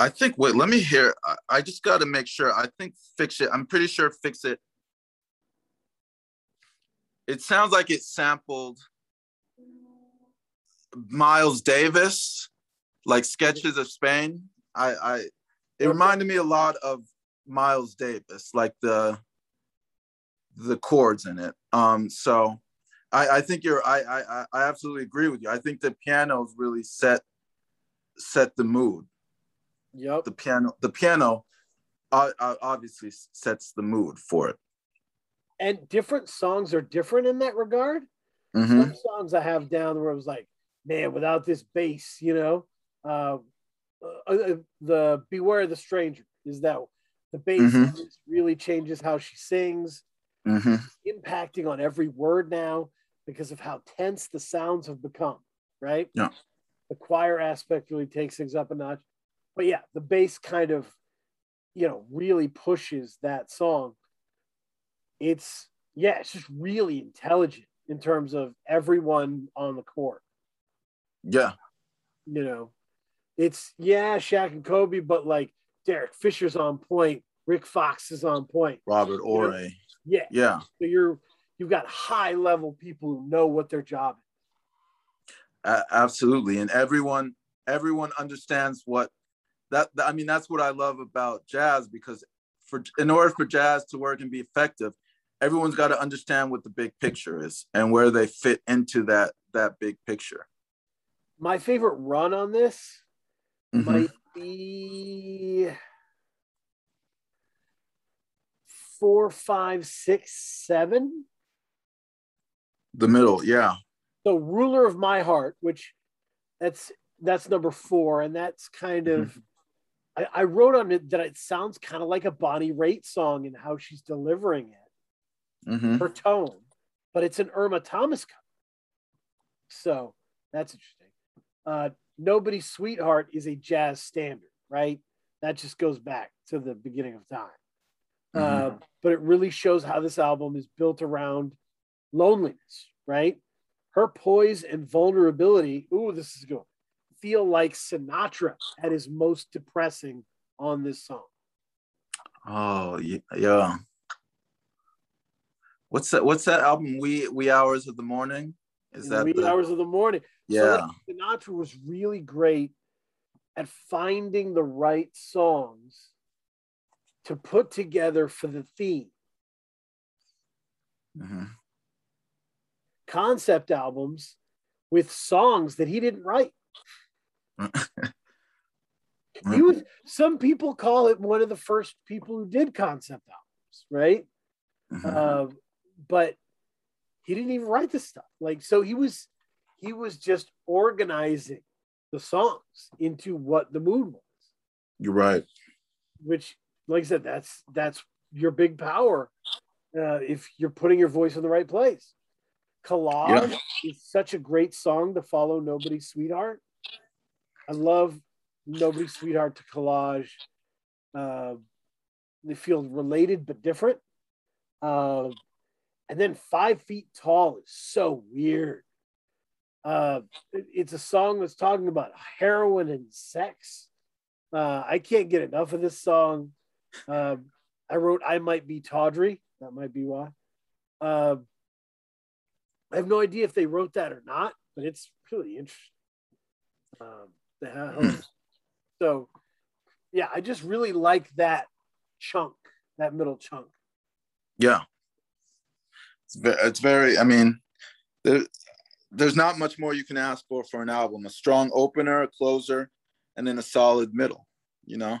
S2: I think. Wait, let me hear. I, I just got to make sure. I think Fix It. I'm pretty sure Fix It. It sounds like it sampled Miles Davis, like Sketches of Spain. I, I it reminded me a lot of Miles Davis, like the the chords in it. Um, so I, I think you're. I, I I absolutely agree with you. I think the pianos really set set the mood
S1: Yep.
S2: the piano the piano uh, uh, obviously sets the mood for it
S1: And different songs are different in that regard.
S2: Mhm.
S1: some songs I have down where I was like, man, without this bass, you know, uh, uh, uh, the Beware of the Stranger is that the bass
S2: Mhm.
S1: really changes how she sings,
S2: Mhm.
S1: impacting on every word now because of how tense the sounds have become, right?
S2: Yeah.
S1: The choir aspect really takes things up a notch. But yeah, the bass kind of, you know, really pushes that song. It's, yeah, it's just really intelligent in terms of everyone on the court.
S2: yeah
S1: You know, it's yeah, Shaq and Kobe, but like Derek Fisher's on point, Rick Fox is on point.
S2: Robert Horry
S1: Yeah,
S2: yeah
S1: so you're you've got high level people who know what their job is.
S2: a- absolutely and everyone everyone understands what that i mean that's what i love about jazz because for in order for jazz to work and be effective everyone's got to understand what the big picture is and where they fit into that that big picture
S1: My favorite run on this
S2: Mhm.
S1: might be four, five, six, seven.
S2: the middle yeah
S1: So ruler of my heart, which that's that's number four, and that's kind of I, I wrote on it that it sounds kind of like a Bonnie Raitt song in how she's delivering it,
S2: Mhm.
S1: her tone, but it's an Irma Thomas cover. So that's interesting. Uh, Nobody's Sweetheart is a jazz standard, right? That just goes back to the beginning of time. Uh, but it really shows how this album is built around loneliness, right? Her poise and vulnerability. Ooh, this is good. Feel like Sinatra at his most depressing on this song.
S2: Oh yeah. What's that? What's that album? We We Hours of the Morning. Is that
S1: Wee
S2: the,
S1: hours of the morning?
S2: yeah?
S1: So like, Sinatra was really great at finding the right songs to put together for the theme.
S2: Mhm.
S1: Concept albums with songs that he didn't write. He was some people call it one of the first people who did concept albums, right?
S2: Mhm.
S1: Um, but he didn't even write the stuff. Like so, he was he was just organizing the songs into what the mood was.
S2: You're right.
S1: Which, like I said, that's that's your big power uh, if you're putting your voice in the right place. Collage is such a great song to follow Nobody's Sweetheart. I love Nobody's Sweetheart to Collage. Uh, they feel related but different. Uh, and then Five Feet Tall is so weird. Uh, it- it's a song that's talking about heroin and sex. Uh, I can't get enough of this song. I wrote I Might Be Tawdry. That might be why. Um, I have no idea if they wrote that or not, but it's really interesting. Um, so, yeah, I just really like that chunk, that middle chunk.
S2: Yeah, it's very, it's very. I mean, there, there's not much more you can ask for for an album: a strong opener, a closer, and then a solid middle. You know.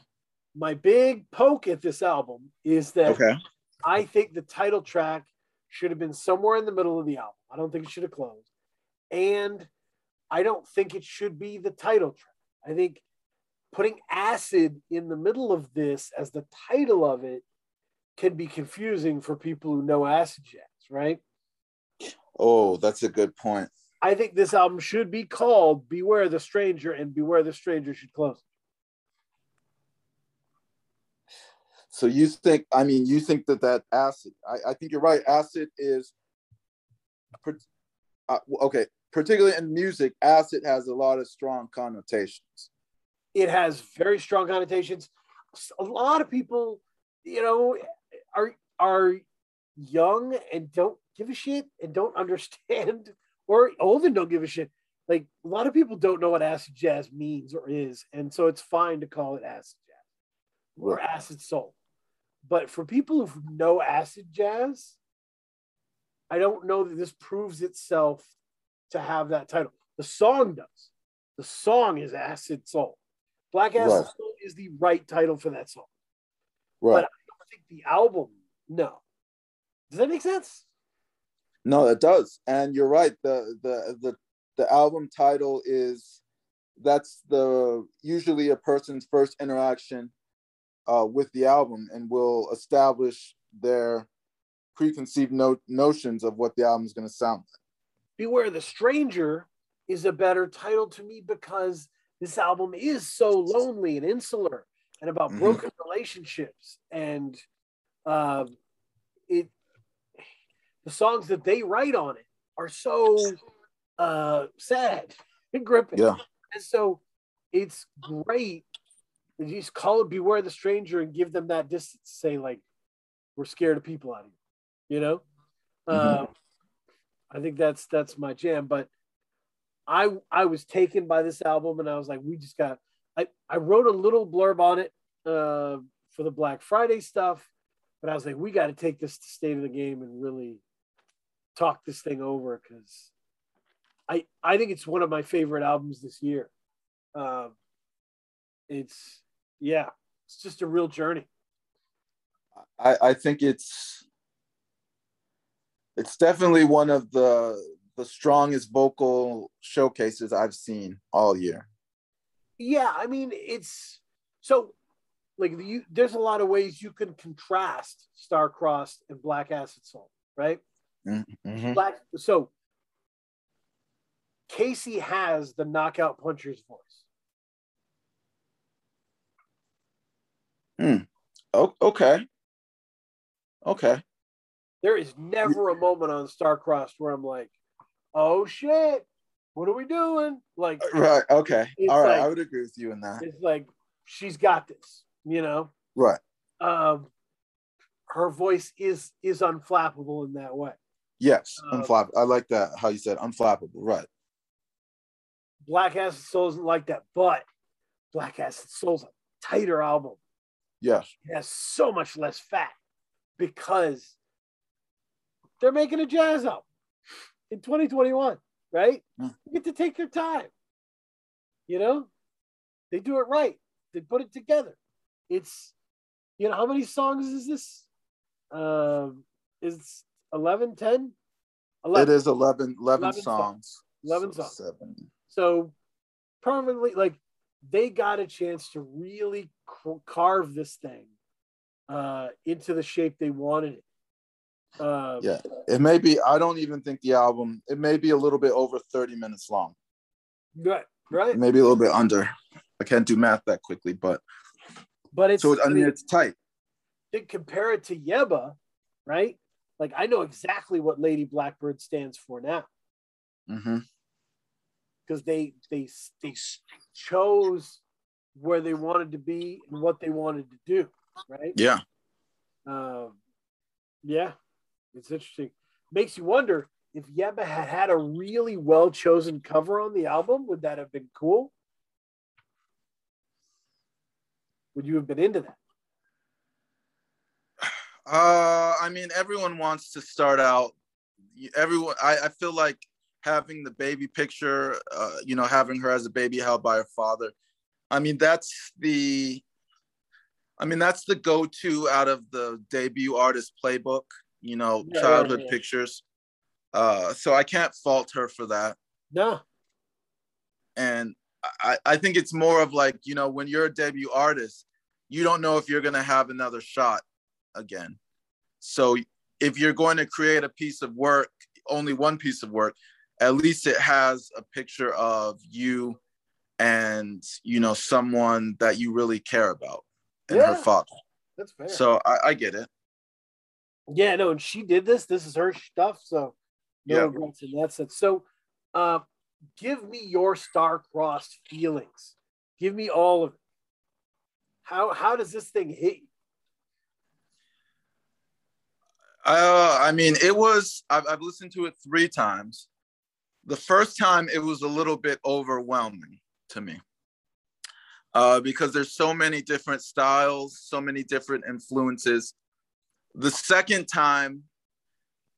S1: My big poke at this album is that
S2: Okay.
S1: I think the title track should have been somewhere in the middle of the album. I don't think it should have closed. And I don't think it should be the title track. I think putting acid in the middle of this as the title of it can be confusing for people who know acid jazz, right?
S2: Oh, that's a good point.
S1: I think this album should be called Beware the Stranger and Beware the Stranger should close.
S2: So you think? I mean, you think that that acid? I, I think you're right. Acid is, uh, okay, particularly in music, acid has a lot of strong connotations.
S1: it has very strong connotations. A lot of people, you know, are are young and don't give a shit and don't understand, or old and don't give a shit. Like a lot of people don't know what acid jazz means or is, and so it's fine to call it acid jazz or acid soul. But for people who know acid jazz, I don't know that this proves itself to have that title. The song does. The song is acid soul. Black Acid
S2: Right.
S1: Soul is the right title for that song.
S2: Right.
S1: But I don't think the album, no. Does that make sense?
S2: No, it does, and you're right. The the the the album title is that's the usually a person's first interaction uh, with the album, and will establish their preconceived no- notions of what the album is going to sound like.
S1: Beware the Stranger is a better title to me because this album is so lonely and insular and about
S2: Mhm.
S1: broken relationships and um, it the songs that they write on it are so uh, sad and gripping.
S2: Yeah.
S1: And so it's great. You just call it Beware the Stranger and give them that distance. Say, like, we're scared of people out here, you know?
S2: Mhm.
S1: Um, I think that's that's my jam. But I I was taken by this album and I was like, we just got I, I wrote a little blurb on it uh, for the Black Friday stuff, but I was like, we got to take this to state of the game and really talk this thing over because I I think it's one of my favorite albums this year. Um, it's yeah, it's just a real journey.
S2: I, I think it's it's definitely one of the the strongest vocal showcases I've seen all year.
S1: Yeah, I mean it's so like you, there's a lot of ways you can contrast Star-Crossed and Black Acid Soul, right?
S2: Mhm.
S1: Black so Kacey has the knockout puncher's voice.
S2: Oh, okay. Okay.
S1: There is never a moment on Star-Crossed where I'm like, oh shit, what are we doing? Like
S2: Right. Okay. All right.
S1: like-
S2: I would agree with you in that.
S1: it's like she's got this, you know.
S2: Right.
S1: Um her voice is is unflappable in that way.
S2: Yes.
S1: Um,
S2: Unflappable. I like that. How you said unflappable. Right.
S1: Black Acid Soul isn't like that, but Black Acid Soul's a tighter album.
S2: Yes.
S1: It has so much less fat because they're making a jazz album in 2021, right?
S2: Mm.
S1: You get to take your time. You know, they do it right. They put it together. It's, you know, how many songs is this? Um, is 11, 10? 11.
S2: It is 11, 11,
S1: 11 songs.
S2: songs.
S1: 11
S2: So
S1: songs.
S2: Seven.
S1: So permanently, like they got a chance to really carve this thing uh, into the shape they wanted it. Uh,
S2: Yeah. It may be, I don't even think the album, it may be a little bit over 30 minutes long.
S1: Right. Right.
S2: Maybe a little bit under. I can't do math that quickly, but
S1: But it's,
S2: so I mean, it's tight.
S1: to compare it to Yebba, right? Like I know exactly what Lady Blackbird stands for now
S2: hmm
S1: because they they they chose where they wanted to be and what they wanted to do, right?
S2: Yeah.
S1: Um, yeah, it's interesting. Makes you wonder if Yebba had had a really well chosen cover on the album, would that have been cool? Would you have been into that?
S2: Uh, I mean, everyone wants to start out. Everyone, I, I feel like having the baby picture, uh, you know, having her as a baby held by her father. I mean, that's the, I mean, that's the go-to out of the debut artist playbook. You know,
S1: Yeah,
S2: childhood
S1: yeah, yeah.
S2: pictures. Uh, so I can't fault her for that.
S1: No.
S2: and I, I think it's more of like you know when you're a debut artist you don't know if you're going to have another shot again so if you're going to create a piece of work only one piece of work at least it has a picture of you and you know someone that you really care about and
S1: Yeah.
S2: her father
S1: That's fair.
S2: so I, I get it
S1: Yeah, no, and she did this. This is her stuff, so no
S2: Yeah.
S1: regrets in that sense. So, uh, give me your star-crossed feelings. Give me all of it. How how does this thing hit you?
S2: Uh, I mean, it was. I've, I've listened to it three times. The first time, it was a little bit overwhelming to me uh, because there's so many different styles, so many different influences. The second time,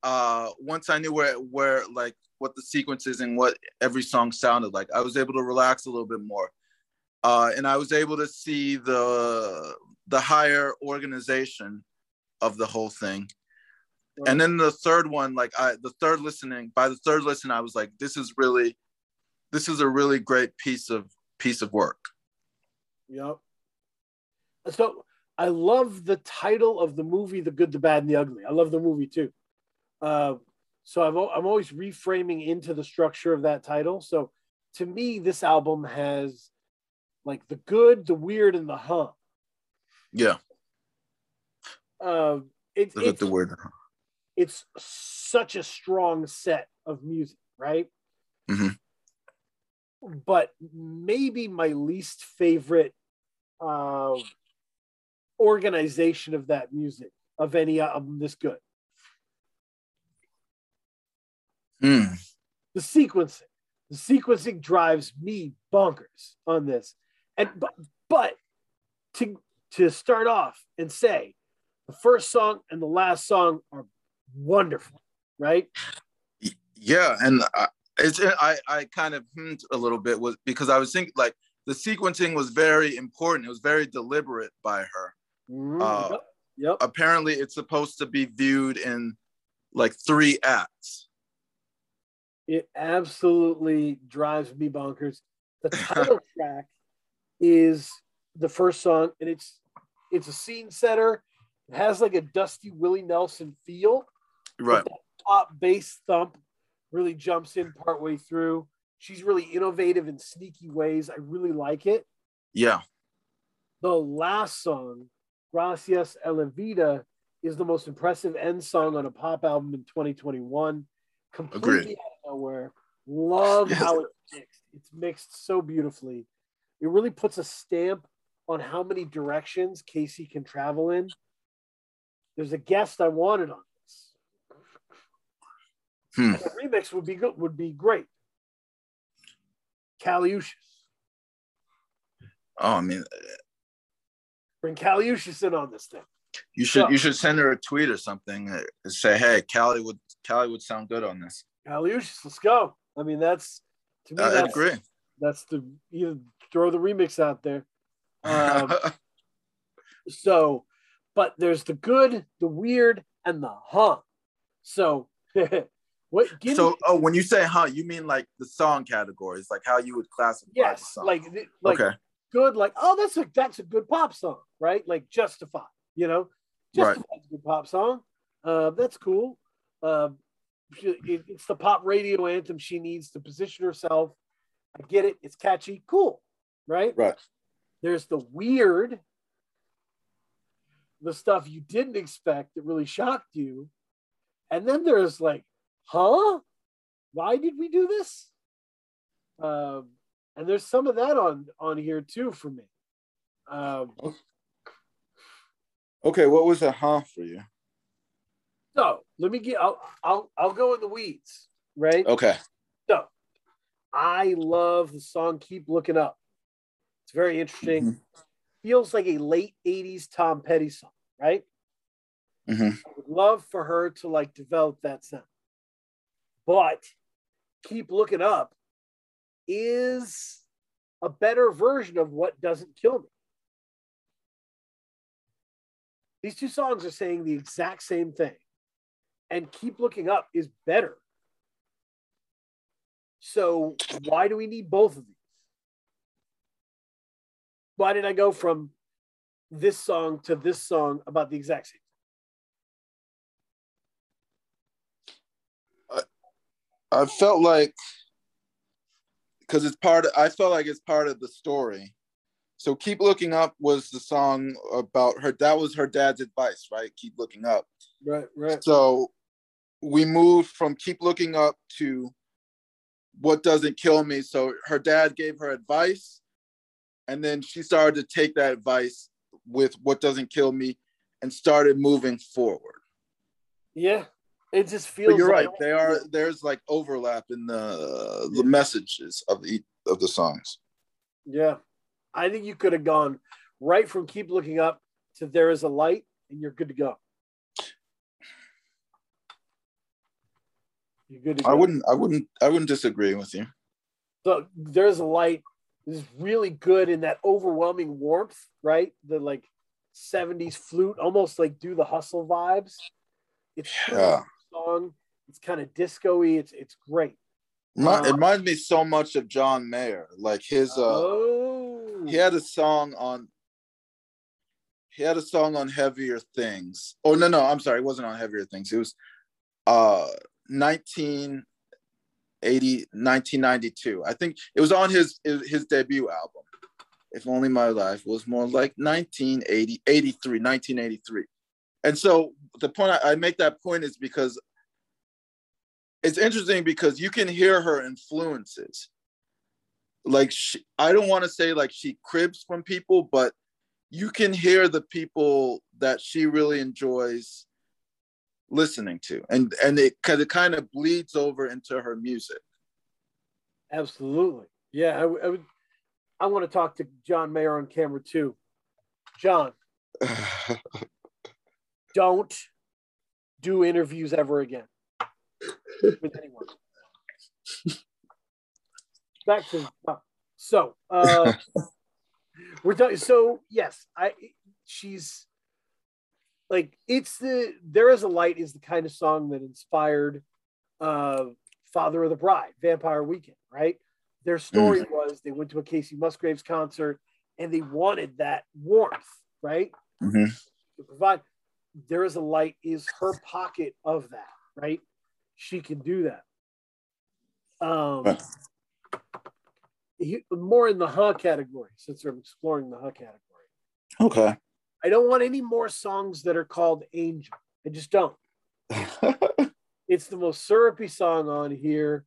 S2: uh, once I knew where where like what the sequences and what every song sounded like, I was able to relax a little bit more, uh, and I was able to see the the higher organization of the whole thing. And then the third one like i the third listening by the third listen i was like this is really this is a really great piece of piece of work.
S1: Yep. So I love the title of the movie, The Good, the Bad, and the Ugly. I love the movie too. Uh, so I'm, I'm always reframing into the structure of that title. So to me, this album has like the good, the weird, and the huh.
S2: yeah
S1: Uh, it, it's,
S2: the word
S1: it's such a strong set of music, right?
S2: Mhm.
S1: But maybe my least favorite uh, organization of that music of any album this good.
S2: Hmm.
S1: The sequencing, the sequencing drives me bonkers on this, and but but to to start off and say, the first song and the last song are wonderful, right?
S2: yeah and I, it's i i kind of hmmed a little bit was because i was thinking like the sequencing was very important it was very deliberate by her
S1: Mhm.
S2: Uh,
S1: yep. yep.
S2: apparently it's supposed to be viewed in like three acts
S1: It absolutely drives me bonkers. The title track is the first song, and it's it's a scene setter. It has like a Dusty Willie Nelson feel.
S2: right
S1: Pop bass thump really jumps in partway through. She's really innovative in sneaky ways. I really like it.
S2: yeah
S1: The last song, Gracias a la Vida, is the most impressive end song on a pop album in 2021. Completely
S2: Agreed.
S1: out of nowhere. Love
S2: Yes.
S1: how it's mixed. It's mixed so beautifully. It really puts a stamp on how many directions Kacey can travel in. There's a guest I wanted on this.
S2: Hmm.
S1: A remix would be good. Would be great. Kali Uchis.
S2: oh i mean
S1: Bring Kali Uchis in on this thing.
S2: you should
S1: Yeah.
S2: you should send her a tweet or something uh, and say hey Kali would Kali would sound good on this
S1: Kali Uchis, let's go. I mean, that's to me.
S2: i
S1: that's,
S2: agree
S1: That's the you throw the remix out there. Um, so, but there's the good, the weird, and the huh. So, what? Give
S2: so
S1: me,
S2: oh when you say huh you mean like the song categories like how you would classify the song
S1: like like
S2: okay
S1: good, like oh, that's a that's a good pop song, right? Like Justify, you know,
S2: Right.
S1: Justify's a good pop song. Uh, that's cool. Uh, it- it's the pop radio anthem she needs to position herself. I get it. It's catchy. Cool. Right.
S2: right
S1: There's the weird, the stuff you didn't expect that really shocked you. And then there's like, huh? Why did we do this? Um, and there's some of that on on here too for me. Um,
S2: okay what was a huh for you
S1: so let me get. I'll I'll I'll go in the weeds. Right.
S2: okay
S1: So I love the song "Keep Looking Up." It's very interesting. feels like a late 80s Tom Petty song, right?
S2: Mm-hmm.
S1: I would love for her to like develop that sound. But keep looking up is a better version of what doesn't kill me. These two songs are saying the exact same thing. And keep looking up is better. So why do we need both of these? Why did I go from this song to this song about the exact same?
S2: I felt like because it's part. Of, I felt like it's part of the story. So keep looking up was the song about her. That was her dad's advice, right? Keep looking up.
S1: Right, right.
S2: So we moved from keep looking up to what doesn't kill me. So her dad gave her advice, and then she started to take that advice with what doesn't kill me, and started moving forward.
S1: Yeah, it just feels.
S2: But you're
S1: like,
S2: right. They are there's like overlap in the the messages of the of the songs.
S1: Yeah, I think you could have gone right from "Keep Looking Up" to "There Is a Light," and you're good to go. You're good to go.
S2: I wouldn't I wouldn't I wouldn't disagree with you.
S1: So "There's a Light" is really good in that overwhelming warmth, right? The like '70s flute, almost like "Do the Hustle" vibes. It's
S2: Yeah.
S1: Song. It's kind of disco-y. It's it's great.
S2: Remi-
S1: Uh,
S2: it reminds me so much of John Mayer. Like his uh
S1: oh,
S2: he had a song on he had a song on heavier things. Oh no, no, I'm sorry, it wasn't on heavier things. It was uh 1980 1992. I think it was on his his debut album. If only my life was more like 1980 83 1983. And so the point I, I make that point is because it's interesting because you can hear her influences like she, I don't want to say like she cribs from people, but you can hear the people that she really enjoys listening to, and and it because it kind of bleeds over into her music.
S1: Absolutely. Yeah, I, I would. I want to talk to John Mayer on camera too. John, don't do interviews ever again with anyone. Back to so uh, we're talking. So yes, I she's like it's the there is a light is the kind of song that inspired uh, Father of the Bride, Vampire Weekend, right? Their story was they went to a Kacey Musgraves concert and they wanted that warmth, right?
S2: Mm-hmm.
S1: To provide. There is a light is her pocket of that, right? She can do that. Um, he- more in the huh category since I'm exploring the huh category.
S2: Okay.
S1: I don't want any more songs that are called Angel. I just don't. It's the most syrupy song on here.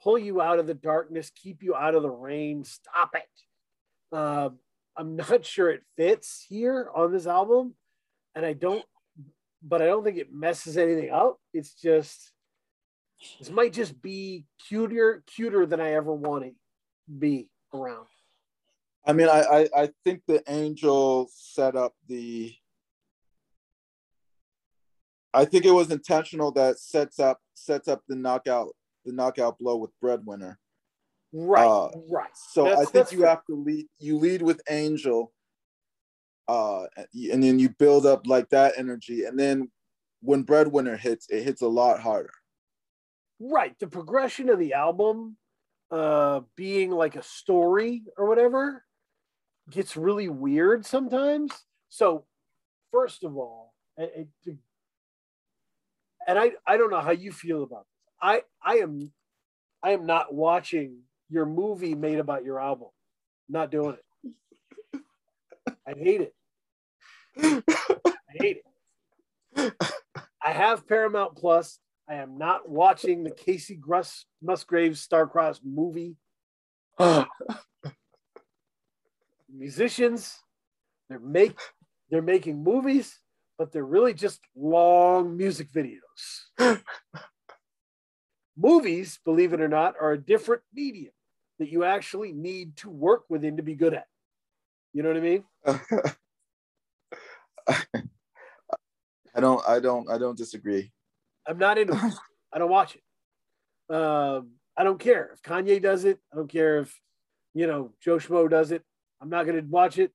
S1: Pull you out of the darkness, keep you out of the rain. Stop it. Uh, I'm not sure it fits here on this album, and I don't, but I don't think it messes anything up. It's just this might just be cuter, cuter than I ever want to be around.
S2: I mean, I, I I think the angel set up the. I think it was intentional that sets up sets up the knockout the knockout blow with breadwinner.
S1: Right,
S2: Uh,
S1: right.
S2: So I think you
S1: fair.
S2: have to lead. You lead with Angel, uh, and then you build up like that energy, and then when Breadwinner hits, it hits a lot harder.
S1: right the progression of the album uh being like a story or whatever gets really weird sometimes. So first of all and, and- and i i don't know how you feel about this. I i am i am not watching your movie made about your album. Not doing it i hate it i hate it i have paramount plus I am not watching the Kacey Grus- Musgraves Starcross movie. Musicians, they're make they're making movies, but they're really just long music videos. Movies, believe it or not, are a different medium that you actually need to work within to be good at. You know what I mean?
S2: I don't, I don't, I don't disagree.
S1: I'm not into it. I don't watch it. Um, I don't care if Kanye does it. I don't care if you know Joe Schmo does it. I'm not going to watch it.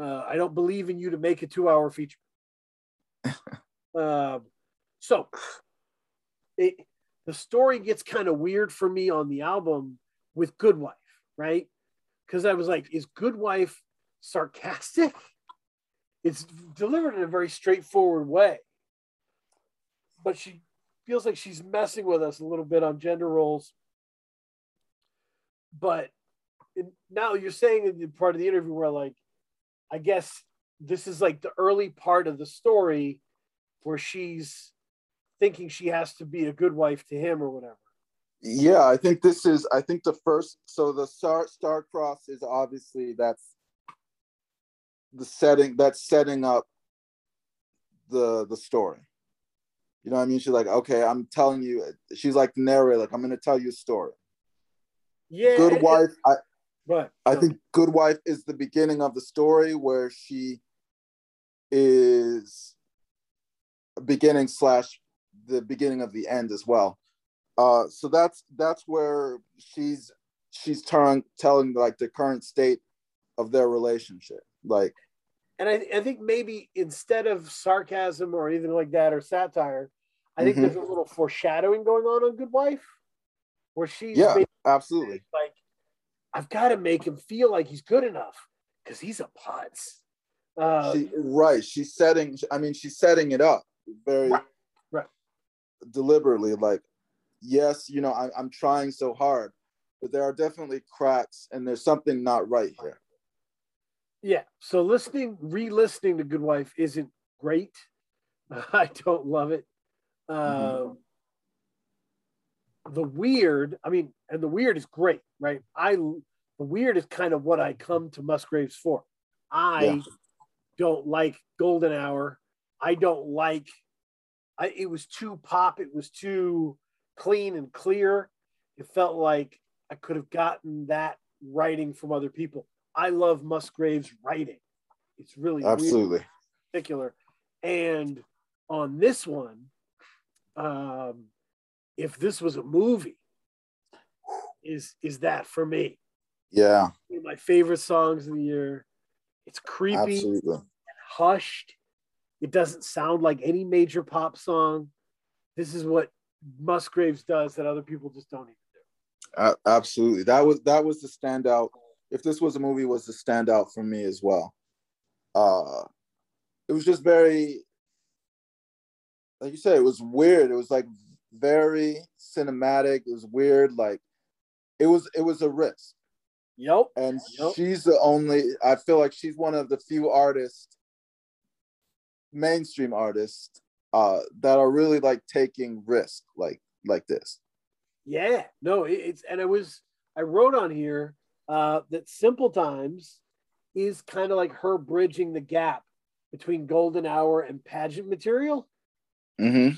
S1: Uh, I don't believe in you to make a two-hour feature. um, so it, the story gets kind of weird for me on the album with Good Wife, right? Because I was like, is Good Wife sarcastic? It's delivered in a very straightforward way, but she feels like she's messing with us a little bit on gender roles. But now you're saying in the part of the interview where, like, I guess this is like the early part of the story where she's thinking she has to be a good wife to him or whatever.
S2: Yeah, I think this is. I think the first. So the star star cross is obviously that's the setting. That's setting up the the story. You know what I mean? She's like, okay, I'm telling you. She's like narrate. Like, I'm going to tell you a story.
S1: Yeah.
S2: Good wife. I,
S1: Right.
S2: I think Good Wife is the beginning of the story where she is beginning slash the beginning of the end as well. Uh, so that's that's where she's she's telling telling like the current state of their relationship. Like,
S1: and I, I think maybe instead of sarcasm or anything like that or satire, I think
S2: Mhm.
S1: there's a little foreshadowing going on on Good Wife, where she's
S2: yeah, absolutely.
S1: like, I've got to make him feel like he's good enough because he's a putz. Uh,
S2: she, right. She's setting. I mean, she's setting it up very
S1: Right, right.
S2: deliberately. Like, yes, you know, I, I'm trying so hard, but there are definitely cracks, and there's something not right here.
S1: Yeah. So listening, re-listening to Good Wife isn't great. I don't love it.
S2: Mhm.
S1: Um, the weird, I mean, and the weird is great, right? I the weird is kind of what I come to Musgraves for. I
S2: Yeah.
S1: don't like Golden Hour. I don't like. I, it was too pop. It was too clean and clear. It felt like I could have gotten that writing from other people. I love Musgraves' writing. It's really weird
S2: Absolutely.
S1: particular. And on this one, um, if this was a movie, is is that for me?
S2: Yeah,
S1: One of my favorite songs of the year. It's creepy,
S2: absolutely.
S1: hushed. It doesn't sound like any major pop song. This is what Musgraves does that other people just don't even do.
S2: A- absolutely. That was that was the standout. If this was a movie, was the standout for me as well. Uh, it was just very, like you said, it was weird. It was like very cinematic. It was weird. Like it was it was a risk.
S1: Yep.
S2: and
S1: Yep.
S2: she's the only i feel like she's one of the few artists mainstream artists uh that are really like taking risk like like this
S1: Yeah, no, it, it's and I was I wrote on here uh, that Simple Times is kind of like her bridging the gap between Golden Hour and pageant material,
S2: mm-hmm.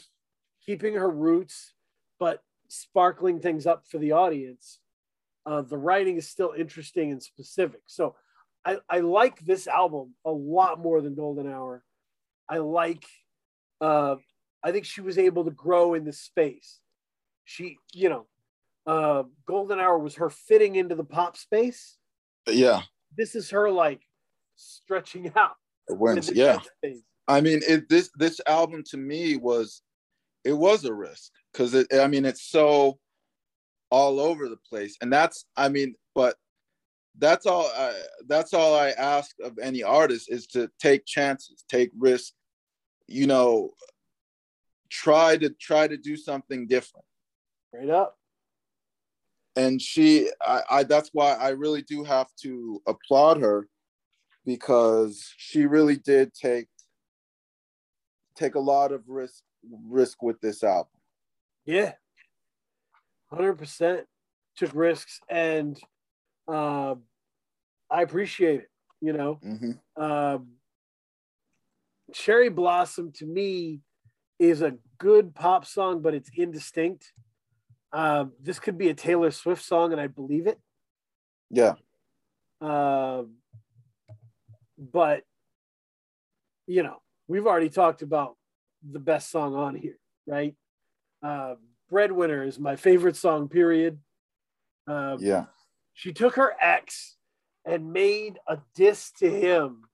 S1: keeping her roots but sparkling things up for the audience. Uh, the writing is still interesting and specific, so I, I like this album a lot more than Golden Hour. I like. Uh, I think she was able to grow in this space. She, you know, uh, Golden Hour was her fitting into the pop space.
S2: yeah
S1: This is her like stretching out.
S2: it went yeah i mean it this this album to me was it was a risk because it i mean it's so all over the place and that's i mean but that's all I, that's all i ask of any artist is to take chances take risks you know try to try to do something different
S1: Straight up.
S2: And she I, I that's why i really do have to applaud her because she really did take take a lot of risk risk with this album
S1: Yeah. 100% took risks and um, I appreciate it, you know.
S2: hmm
S1: Um, Cherry Blossom to me is a good pop song, but it's indistinct. Um, this could be a Taylor Swift song, and I believe it.
S2: yeah
S1: Um, but you know, we've already talked about the best song on here, right? Uh, Breadwinner is my favorite song, period. Um,
S2: yeah.
S1: She took her ex and made a diss to him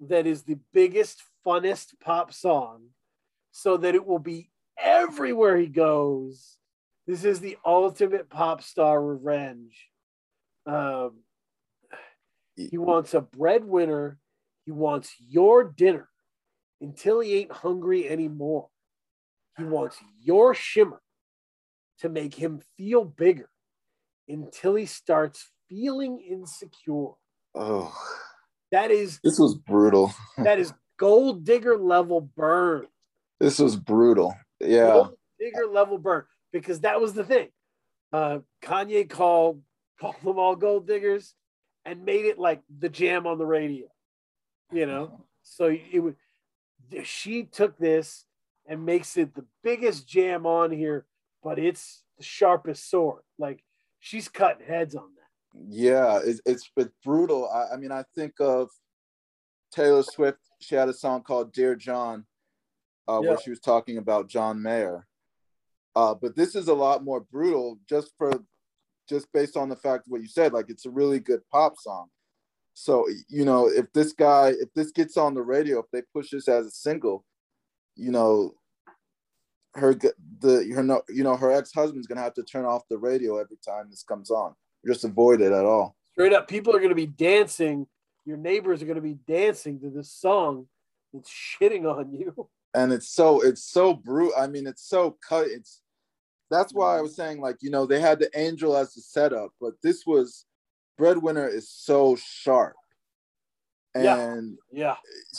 S1: that is the biggest, funnest pop song so that it will be everywhere he goes. This is the ultimate pop star revenge. Um, he wants a breadwinner. He wants your dinner until he ain't hungry anymore. He wants your shimmer to make him feel bigger until he starts feeling insecure.
S2: Oh,
S1: that is
S2: this was brutal.
S1: that is gold digger level burn.
S2: This was brutal. Yeah, gold
S1: digger level burn because that was the thing. Uh, Kanye called called them all gold diggers and made it like the jam on the radio. You know, so it would. She took this and makes it the biggest jam on here, but it's the sharpest sword. Like she's cutting heads on that.
S2: Yeah, it's it's, it's brutal. I, I mean, I think of Taylor Swift. She had a song called "Dear John," uh, yeah. where she was talking about John Mayer. Uh, but this is a lot more brutal, just for just based on the fact what you said. Like it's a really good pop song. So you know, if this guy, if this gets on the radio, if they push this as a single, you know, her the her no you know her ex husband's gonna have to turn off the radio every time this comes on. Just avoid it at all.
S1: Straight up, people are gonna be dancing. Your neighbors are gonna be dancing to this song that's shitting on you.
S2: And it's so it's so brutal. I mean, it's so cut. It's that's why I mm-hmm. was saying like you know they had the angel as the setup, but this was breadwinner is so sharp and
S1: yeah. yeah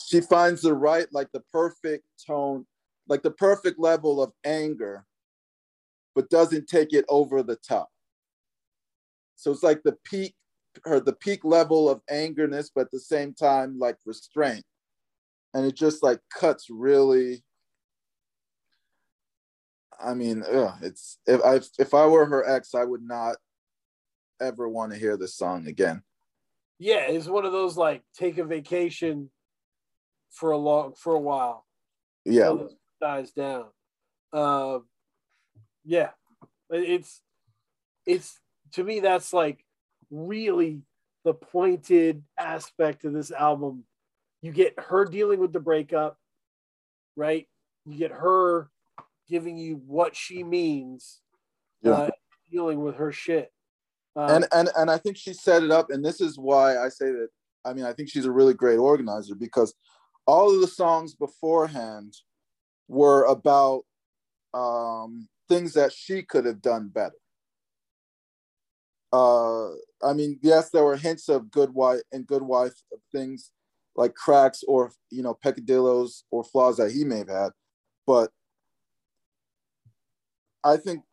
S2: she finds the right like the perfect tone like the perfect level of anger, but doesn't take it over the top. So it's like the peak, or the peak level of angerness, but at the same time, like restraint. And it just like cuts really. I mean, ugh, it's if I if I were her ex, I would not ever want to hear this song again.
S1: Yeah, it's one of those like take a vacation for a long for a while.
S2: Yeah
S1: dies down. Uh, yeah, it's it's to me that's like really the pointed aspect of this album. You get her dealing with the breakup, right? You get her giving you what she means, yeah. uh, dealing with her shit.
S2: Uh, and and and I think she set it up, and this is why I say that. I mean, I think she's a really great organizer because all of the songs beforehand were about um, things that she could have done better. Uh, I mean, yes, there were hints of good wife and good wife of things like cracks or you know peccadillos or flaws that he may have had, but I think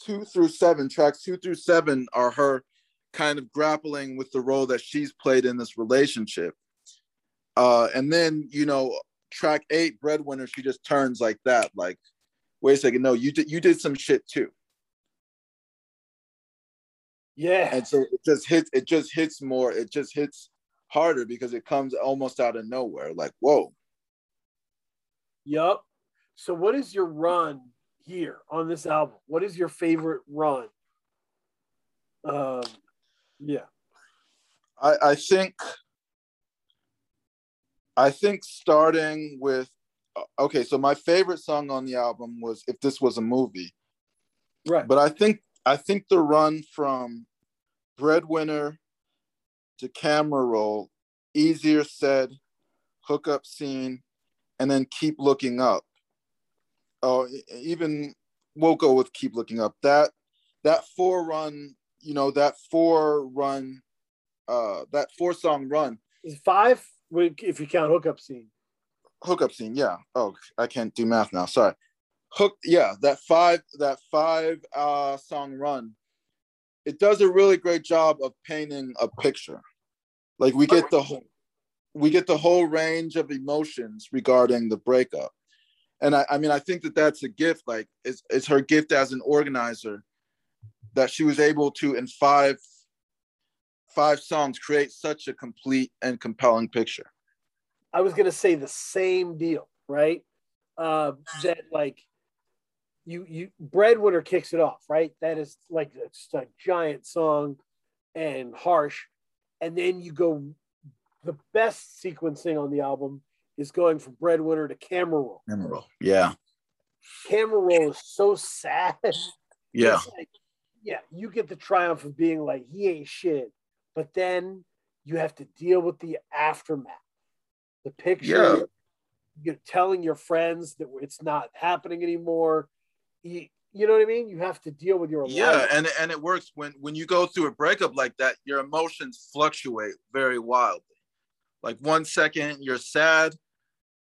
S2: two through seven tracks two through seven are her kind of grappling with the role that she's played in this relationship. Uh, and then you know track eight, breadwinner, she just turns like that. Like, wait a second, no, you did you did some shit too.
S1: Yeah.
S2: And so it just hits, it just hits more, it just hits harder because it comes almost out of nowhere. Like, whoa.
S1: Yup. So what is your run here on this album? What is your favorite run? Um yeah.
S2: I, I think I think starting with uh, okay, so my favorite song on the album was "If This Was a Movie,"
S1: right?
S2: But I think I think the run from "Breadwinner" to "Camera Roll," easier said, hookup scene, and then "Keep Looking Up." Oh, even we'll go with "Keep Looking Up." That that four run, you know, that four run, uh, that four song run
S1: is five if you count hookup scene.
S2: Hookup scene, yeah. Oh, I can't do math now. Sorry. Hook, yeah. That five, that five uh, song run, it does a really great job of painting a picture. Like we get the whole, we get the whole range of emotions regarding the breakup, and I, I mean, I think that that's a gift. Like it's, it's her gift as an organizer that she was able to in five five songs create such a complete and compelling picture.
S1: I was gonna say the same deal, right? Uh, that like you you breadwinner kicks it off, right? That is like it's a giant song and harsh, and then you go. The best sequencing on the album is going from breadwinner to camera roll.
S2: Camera roll, yeah.
S1: Camera roll is so sad.
S2: Yeah,
S1: like, yeah. You get the triumph of being like he ain't shit, but then you have to deal with the aftermath, the picture.
S2: Yeah.
S1: You're telling your friends that it's not happening anymore. You, you know what I mean? You have to deal with your life.
S2: yeah, and and it works when when you go through a breakup like that. Your emotions fluctuate very wildly. Like one second you're sad,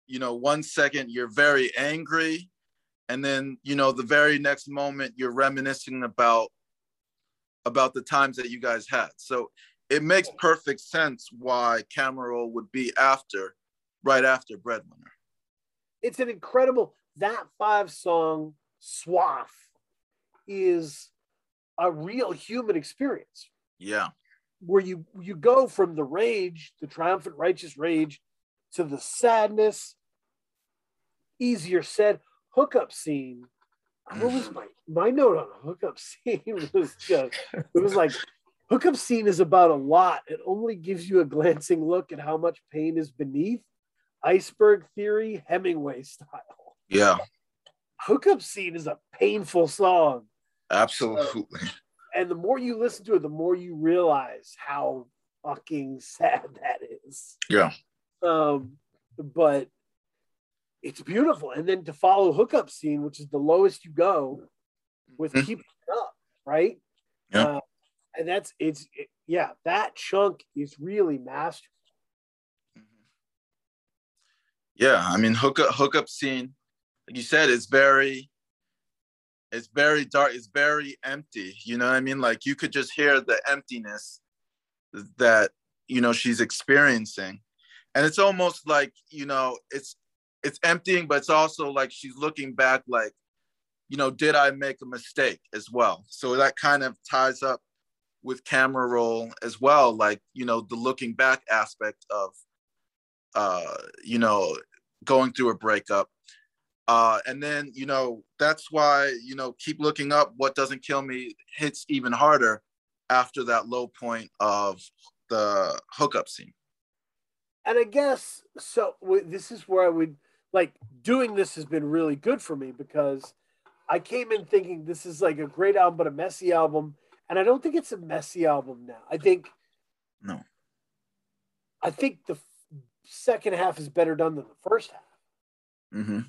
S2: you know, one second you're very angry, and then you know the very next moment you're reminiscing about about the times that you guys had. So it makes perfect sense why Camera Roll would be after, right after Breadwinner.
S1: it's an incredible that five song swath is a real human experience
S2: Yeah,
S1: where you you go from the rage the triumphant righteous rage to the sadness. Easier said hookup scene. What mm. was my my note on a hookup scene was just it was like hookup scene is about a lot. It only gives you a glancing look at how much pain is beneath. Iceberg theory hemingway style.
S2: Yeah,
S1: hookup scene is a painful song.
S2: Absolutely.
S1: and the more you listen to it the more you realize how fucking sad that is.
S2: Yeah,
S1: um but it's beautiful and then to follow hookup scene which is the lowest you go with
S2: Mhm.
S1: keeping it up right
S2: Yeah.
S1: Uh, and that's it's it- yeah that chunk is really masterful
S2: yeah. I mean, hookup hookup scene, like you said, it's very, it's very dark. It's very empty. You know what I mean? Like you could just hear the emptiness that you know she's experiencing, and it's almost like you know it's it's emptying, but it's also like she's looking back, like you know, did I make a mistake as well? So that kind of ties up with camera roll as well, like you know the looking back aspect of uh, you know, going through a breakup. Uh, and then, you know, that's why, you know, keep looking up. What doesn't kill me hits even harder after that low point of the hookup scene.
S1: And i guess so this is where i would like doing this has been really good for me because i came in thinking this is like a great album but a messy album and i don't think it's a messy album now i think
S2: No.
S1: i think the second half is better done than the first half
S2: Mm-hmm.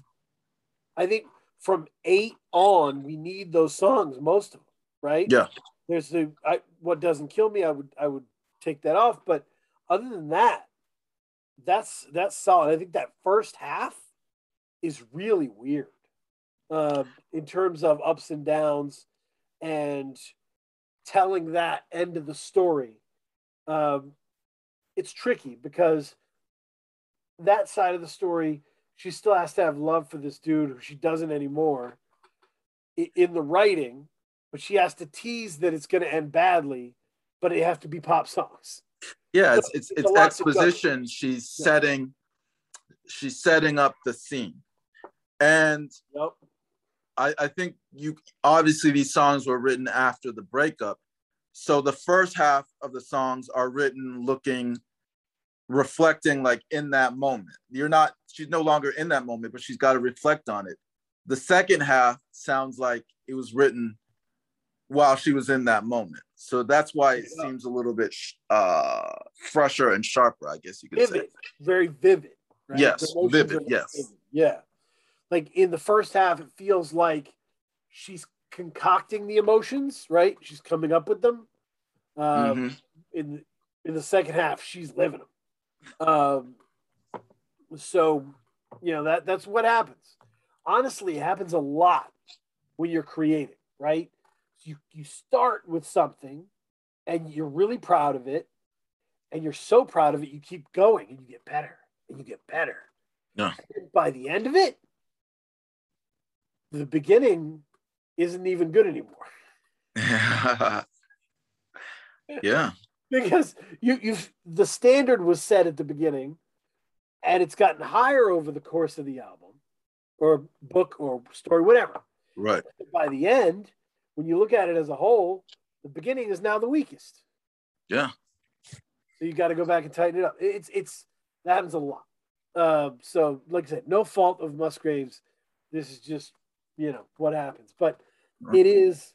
S1: I think from eight on, we need those songs, most of them, right?
S2: Yeah.
S1: There's the I, what doesn't kill me. I would I would take that off, but other than that, that's that's solid. I think that first half is really weird uh, in terms of ups and downs and telling that end of the story. Um, it's tricky because that side of the story she still has to have love for this dude who she doesn't anymore in the writing, but she has to tease that it's going to end badly, but it have to be pop songs.
S2: Yeah, it's it's,
S1: It's
S2: it's
S1: lot to go.
S2: exposition. She's
S1: Yeah.
S2: setting she's setting up the scene. And
S1: Yep.
S2: I, I think you obviously these songs were written after the breakup. So the first half of the songs are written looking reflecting like in that moment. You're not she's no longer in that moment, but she's got to reflect on it. The second half sounds like it was written while she was in that moment. So that's why it
S1: Yeah.
S2: seems a little bit uh fresher and sharper, I guess you could
S1: Vivid, very vivid. right?
S2: Yes, vivid, yes.
S1: Yeah. Like in the first half, it feels like she's concocting the emotions, right? She's coming up with them.
S2: say.
S1: Um,
S2: Mhm.
S1: in in the second half she's living them um so you know that that's what happens honestly it happens a lot when you're creating right you you start with something and you're really proud of it and you're so proud of it you keep going and you get better and you get better. And by the end of it the beginning isn't even good anymore
S2: yeah.
S1: because you you the standard was set at the beginning, and it's gotten higher over the course of the album, or book or story, whatever.
S2: Right.
S1: By the end, when you look at it as a whole, the beginning is now the weakest.
S2: Yeah.
S1: So you got to go back and tighten it up. It's it's that happens a lot. Uh, so like I said, no fault of Musgraves. This is just you know what happens, but it is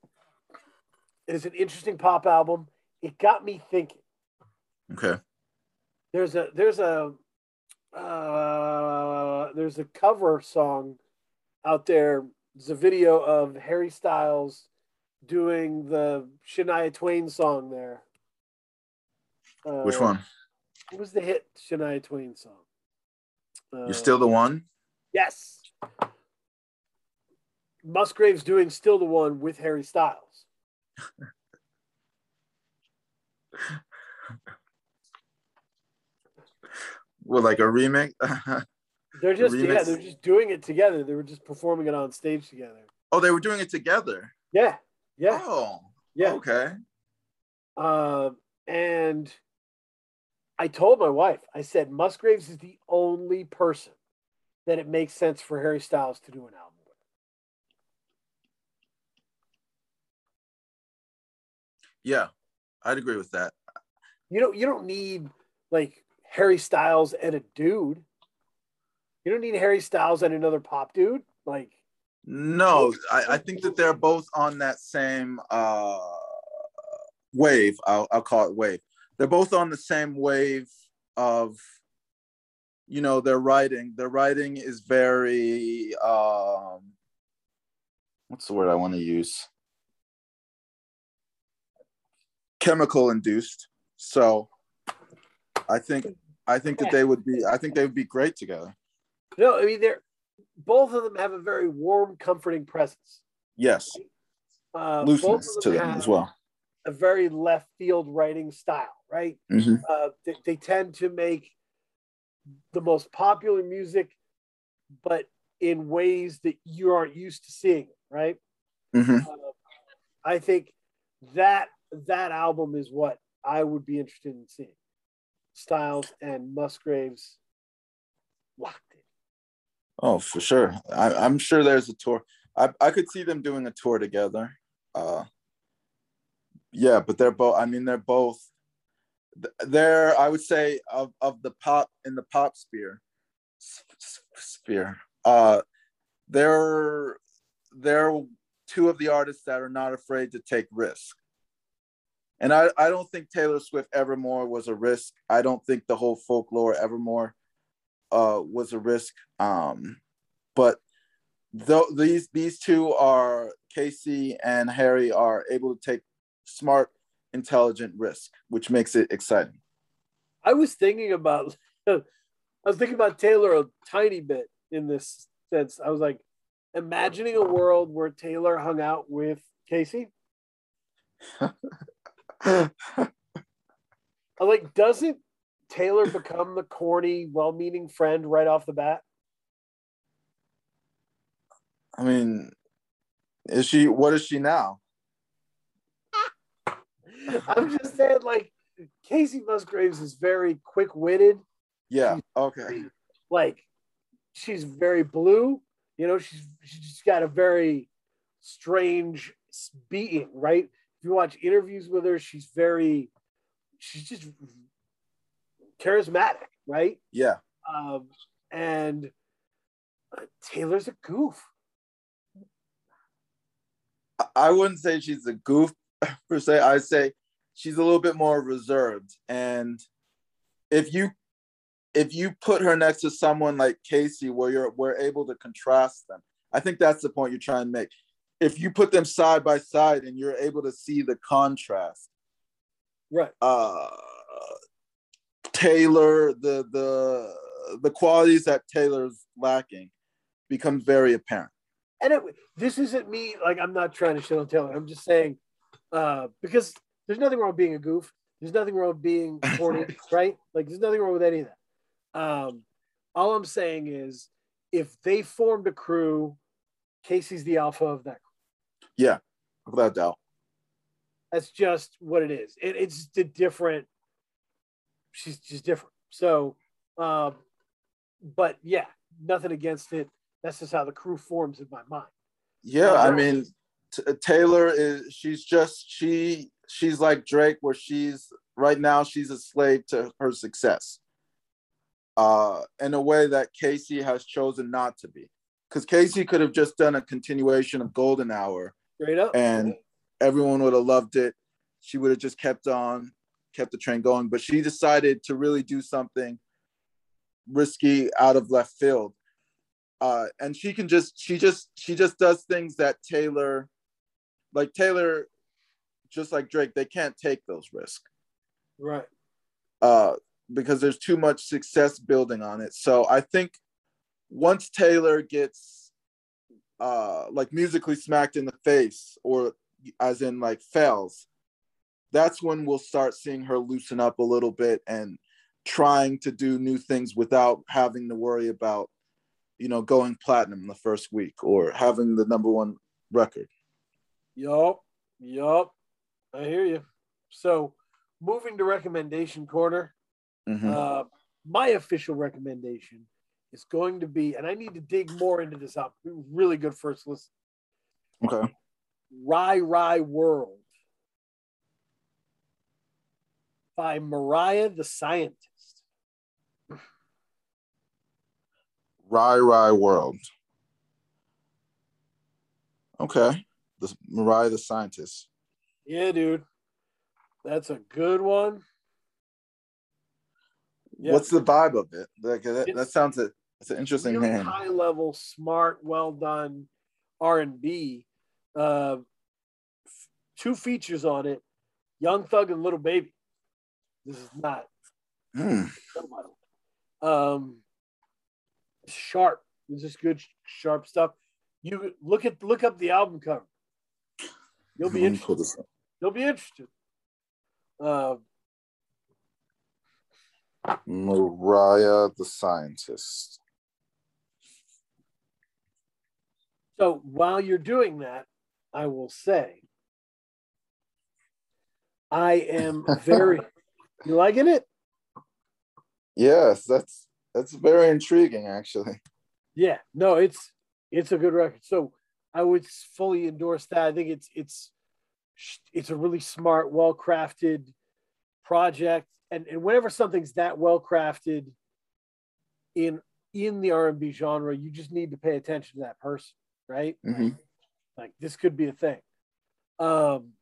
S1: it is an interesting pop album. It got me thinking.
S2: Okay.
S1: There's a there's a uh, there's a cover song out there. There's a video of Harry Styles doing the Shania Twain song there. Uh,
S2: Which one?
S1: What was the hit Shania Twain song? Uh,
S2: You're still the one?
S1: Yes. Musgraves doing still the one with Harry Styles.
S2: Well, like a remake?
S1: They're just yeah, they're just doing it together. They were just performing it on stage together.
S2: oh, they were doing it together.
S1: Yeah, yeah,
S2: Oh,
S1: yeah.
S2: okay.
S1: Um, and I told my wife, I said Musgraves is the only person that it makes sense for Harry Styles to do an album with.
S2: Yeah, I'd agree with that.
S1: You don't you don't need like Harry Styles and a dude. You don't need Harry Styles and another pop dude. Like
S2: No, I, I think that they're both on that same uh, wave. I'll, I'll call it wave. They're both on the same wave of, you know, their writing. Their writing is very, um, what's the word I want to use? Chemical induced. So I think I think that they would be I think they would be great together.
S1: no, I mean they're both of them have a very warm, comforting presence.
S2: Yes,
S1: Uh,
S2: looseness to them as well.
S1: A very left field writing style, right?
S2: Mhm.
S1: uh, they, they tend to make the most popular music, but in ways that you aren't used to seeing, right?
S2: Mhm.
S1: Uh, I think that that album is what I would be interested in seeing. Styles and Musgraves.
S2: Oh, for sure. I, I'm sure there's a tour. I, I could see them doing a tour together. Uh, yeah, but they're both. I mean, they're both. They're. I would say of of the pop in the pop sphere. Sphere. Uh, they're they're two of the artists that are not afraid to take risks. And I, I don't think Taylor Swift Evermore was a risk. I don't think the whole folklore Evermore uh, was a risk. Um, but though these these two are Kacey and Harry are able to take smart, intelligent risk, which makes it exciting.
S1: I was thinking about I was thinking about Taylor a tiny bit in this sense. I was like imagining a world where Taylor hung out with Kacey. I like, doesn't Taylor become the corny, well-meaning friend right off the bat?
S2: I mean, is she? What is she now?
S1: I'm just saying, like, Kacey Musgraves is very quick-witted.
S2: Yeah. Okay.
S1: Like, she's very blue. You know, she's she's got a very strange beating, right? If you watch interviews with her, she's very, she's just charismatic, right?
S2: Yeah.
S1: Um, and uh, Taylor's a goof.
S2: I- wouldn't say she's a goof per se. I'd say she's a little bit more reserved. And if you if you put her next to someone like Kacey, where you're we're able to contrast them, I think that's the point you're trying to make. If you put them side by side and you're able to see the contrast,
S1: Right.
S2: uh, Taylor, the the the qualities that Taylor's lacking becomes very apparent.
S1: And it, this isn't me, like, I'm not trying to shit on Taylor. I'm just saying, uh, because there's nothing wrong with being a goof. There's nothing wrong with being corny, right? Like, there's nothing wrong with any of that. Um, all I'm saying is, if they formed a crew, Kacey's the alpha of that. crew.
S2: Yeah, without doubt.
S1: That's just what it is. It, it's a different. She's just different. So, um, but yeah, nothing against it. That's just how the crew forms in my mind.
S2: Yeah, I mean, T- Taylor is she's just she she's like Drake, where she's right now she's a slave to her success. Uh, in a way that Kacey has chosen not to be, because Kacey could have just done a continuation of Golden Hour,
S1: Straight up.
S2: and everyone would have loved it. She would have just kept on, kept the train going. But she decided to really do something risky out of left field. Uh, and she can just she just she just does things that Taylor, like Taylor, just like Drake, they can't take those risks.
S1: Right.
S2: Uh, because there's too much success building on it. So I think once Taylor gets uh like musically smacked in the face or as in like fails, that's when we'll start seeing her loosen up a little bit and trying to do new things without having to worry about you know going platinum the first week or having the number one record
S1: Yup. Yup. I hear you. So moving to recommendation corner,
S2: Mhm.
S1: uh, my official recommendation is going to be, and I need to dig more into this up. Really good first listen.
S2: okay
S1: Ry Ry World by Mariah the Scientist.
S2: ry ry world okay the mariah the scientist
S1: Yeah, dude. That's a good one. Yeah.
S2: what's the vibe of it like that, that sounds a it's an interesting
S1: really
S2: name
S1: high level, smart, well done R and B. Uh, two features on it: Young Thug and Lil Baby. This is not
S2: Hmm.
S1: um, sharp. This is good, sharp stuff. You look at look up the album cover. You'll be
S2: Let me pull
S1: interested. You'll be interested. Uh,
S2: mariah the scientist
S1: So while you're doing that, I will say, I am very. You liking it?
S2: yes that's that's very intriguing actually
S1: Yeah. No, it's it's a good record. So I would fully endorse that. I think it's it's it's a really smart, well crafted project, and and whenever something's that well crafted in in the R and B genre, you just need to pay attention to that person, right?
S2: Mhm.
S1: Like this could be a thing. Um,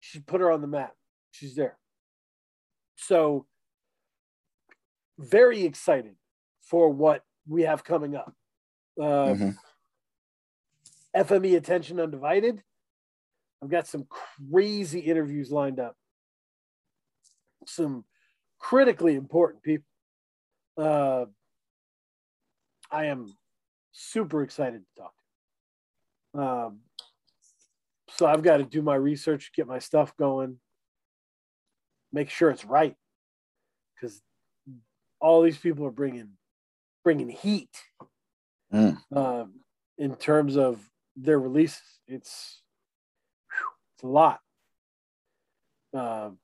S1: she put her on the map. She's there. So very excited for what we have coming up. Uh,
S2: Mhm.
S1: FME Attention Undivided. I've got some crazy interviews lined up. Some critically important people. Uh, I am super excited to talk to. Um, so I've got to do my research, get my stuff going, make sure it's right, because all these people are bringing bringing heat
S2: Mm.
S1: um, in terms of their releases. It's it's a lot. Um,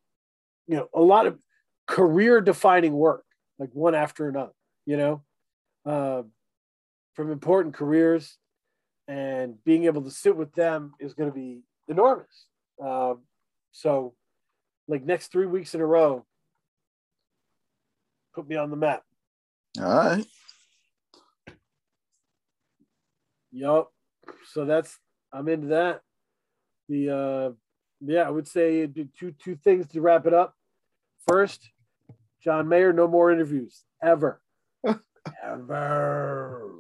S1: you know, a lot of career defining work, like one after another. You know, uh, from important careers, and being able to sit with them is going to be enormous. Um, so, like next three weeks in a row, put me on the map.
S2: all right
S1: Yup. So that's I'm into that. The uh yeah, I would say two two things to wrap it up. First, John Mayer, no more interviews ever. ever.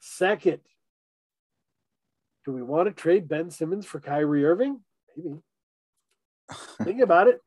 S1: Second, do we want to trade Ben Simmons for Kyrie Irving? Maybe. Think about it.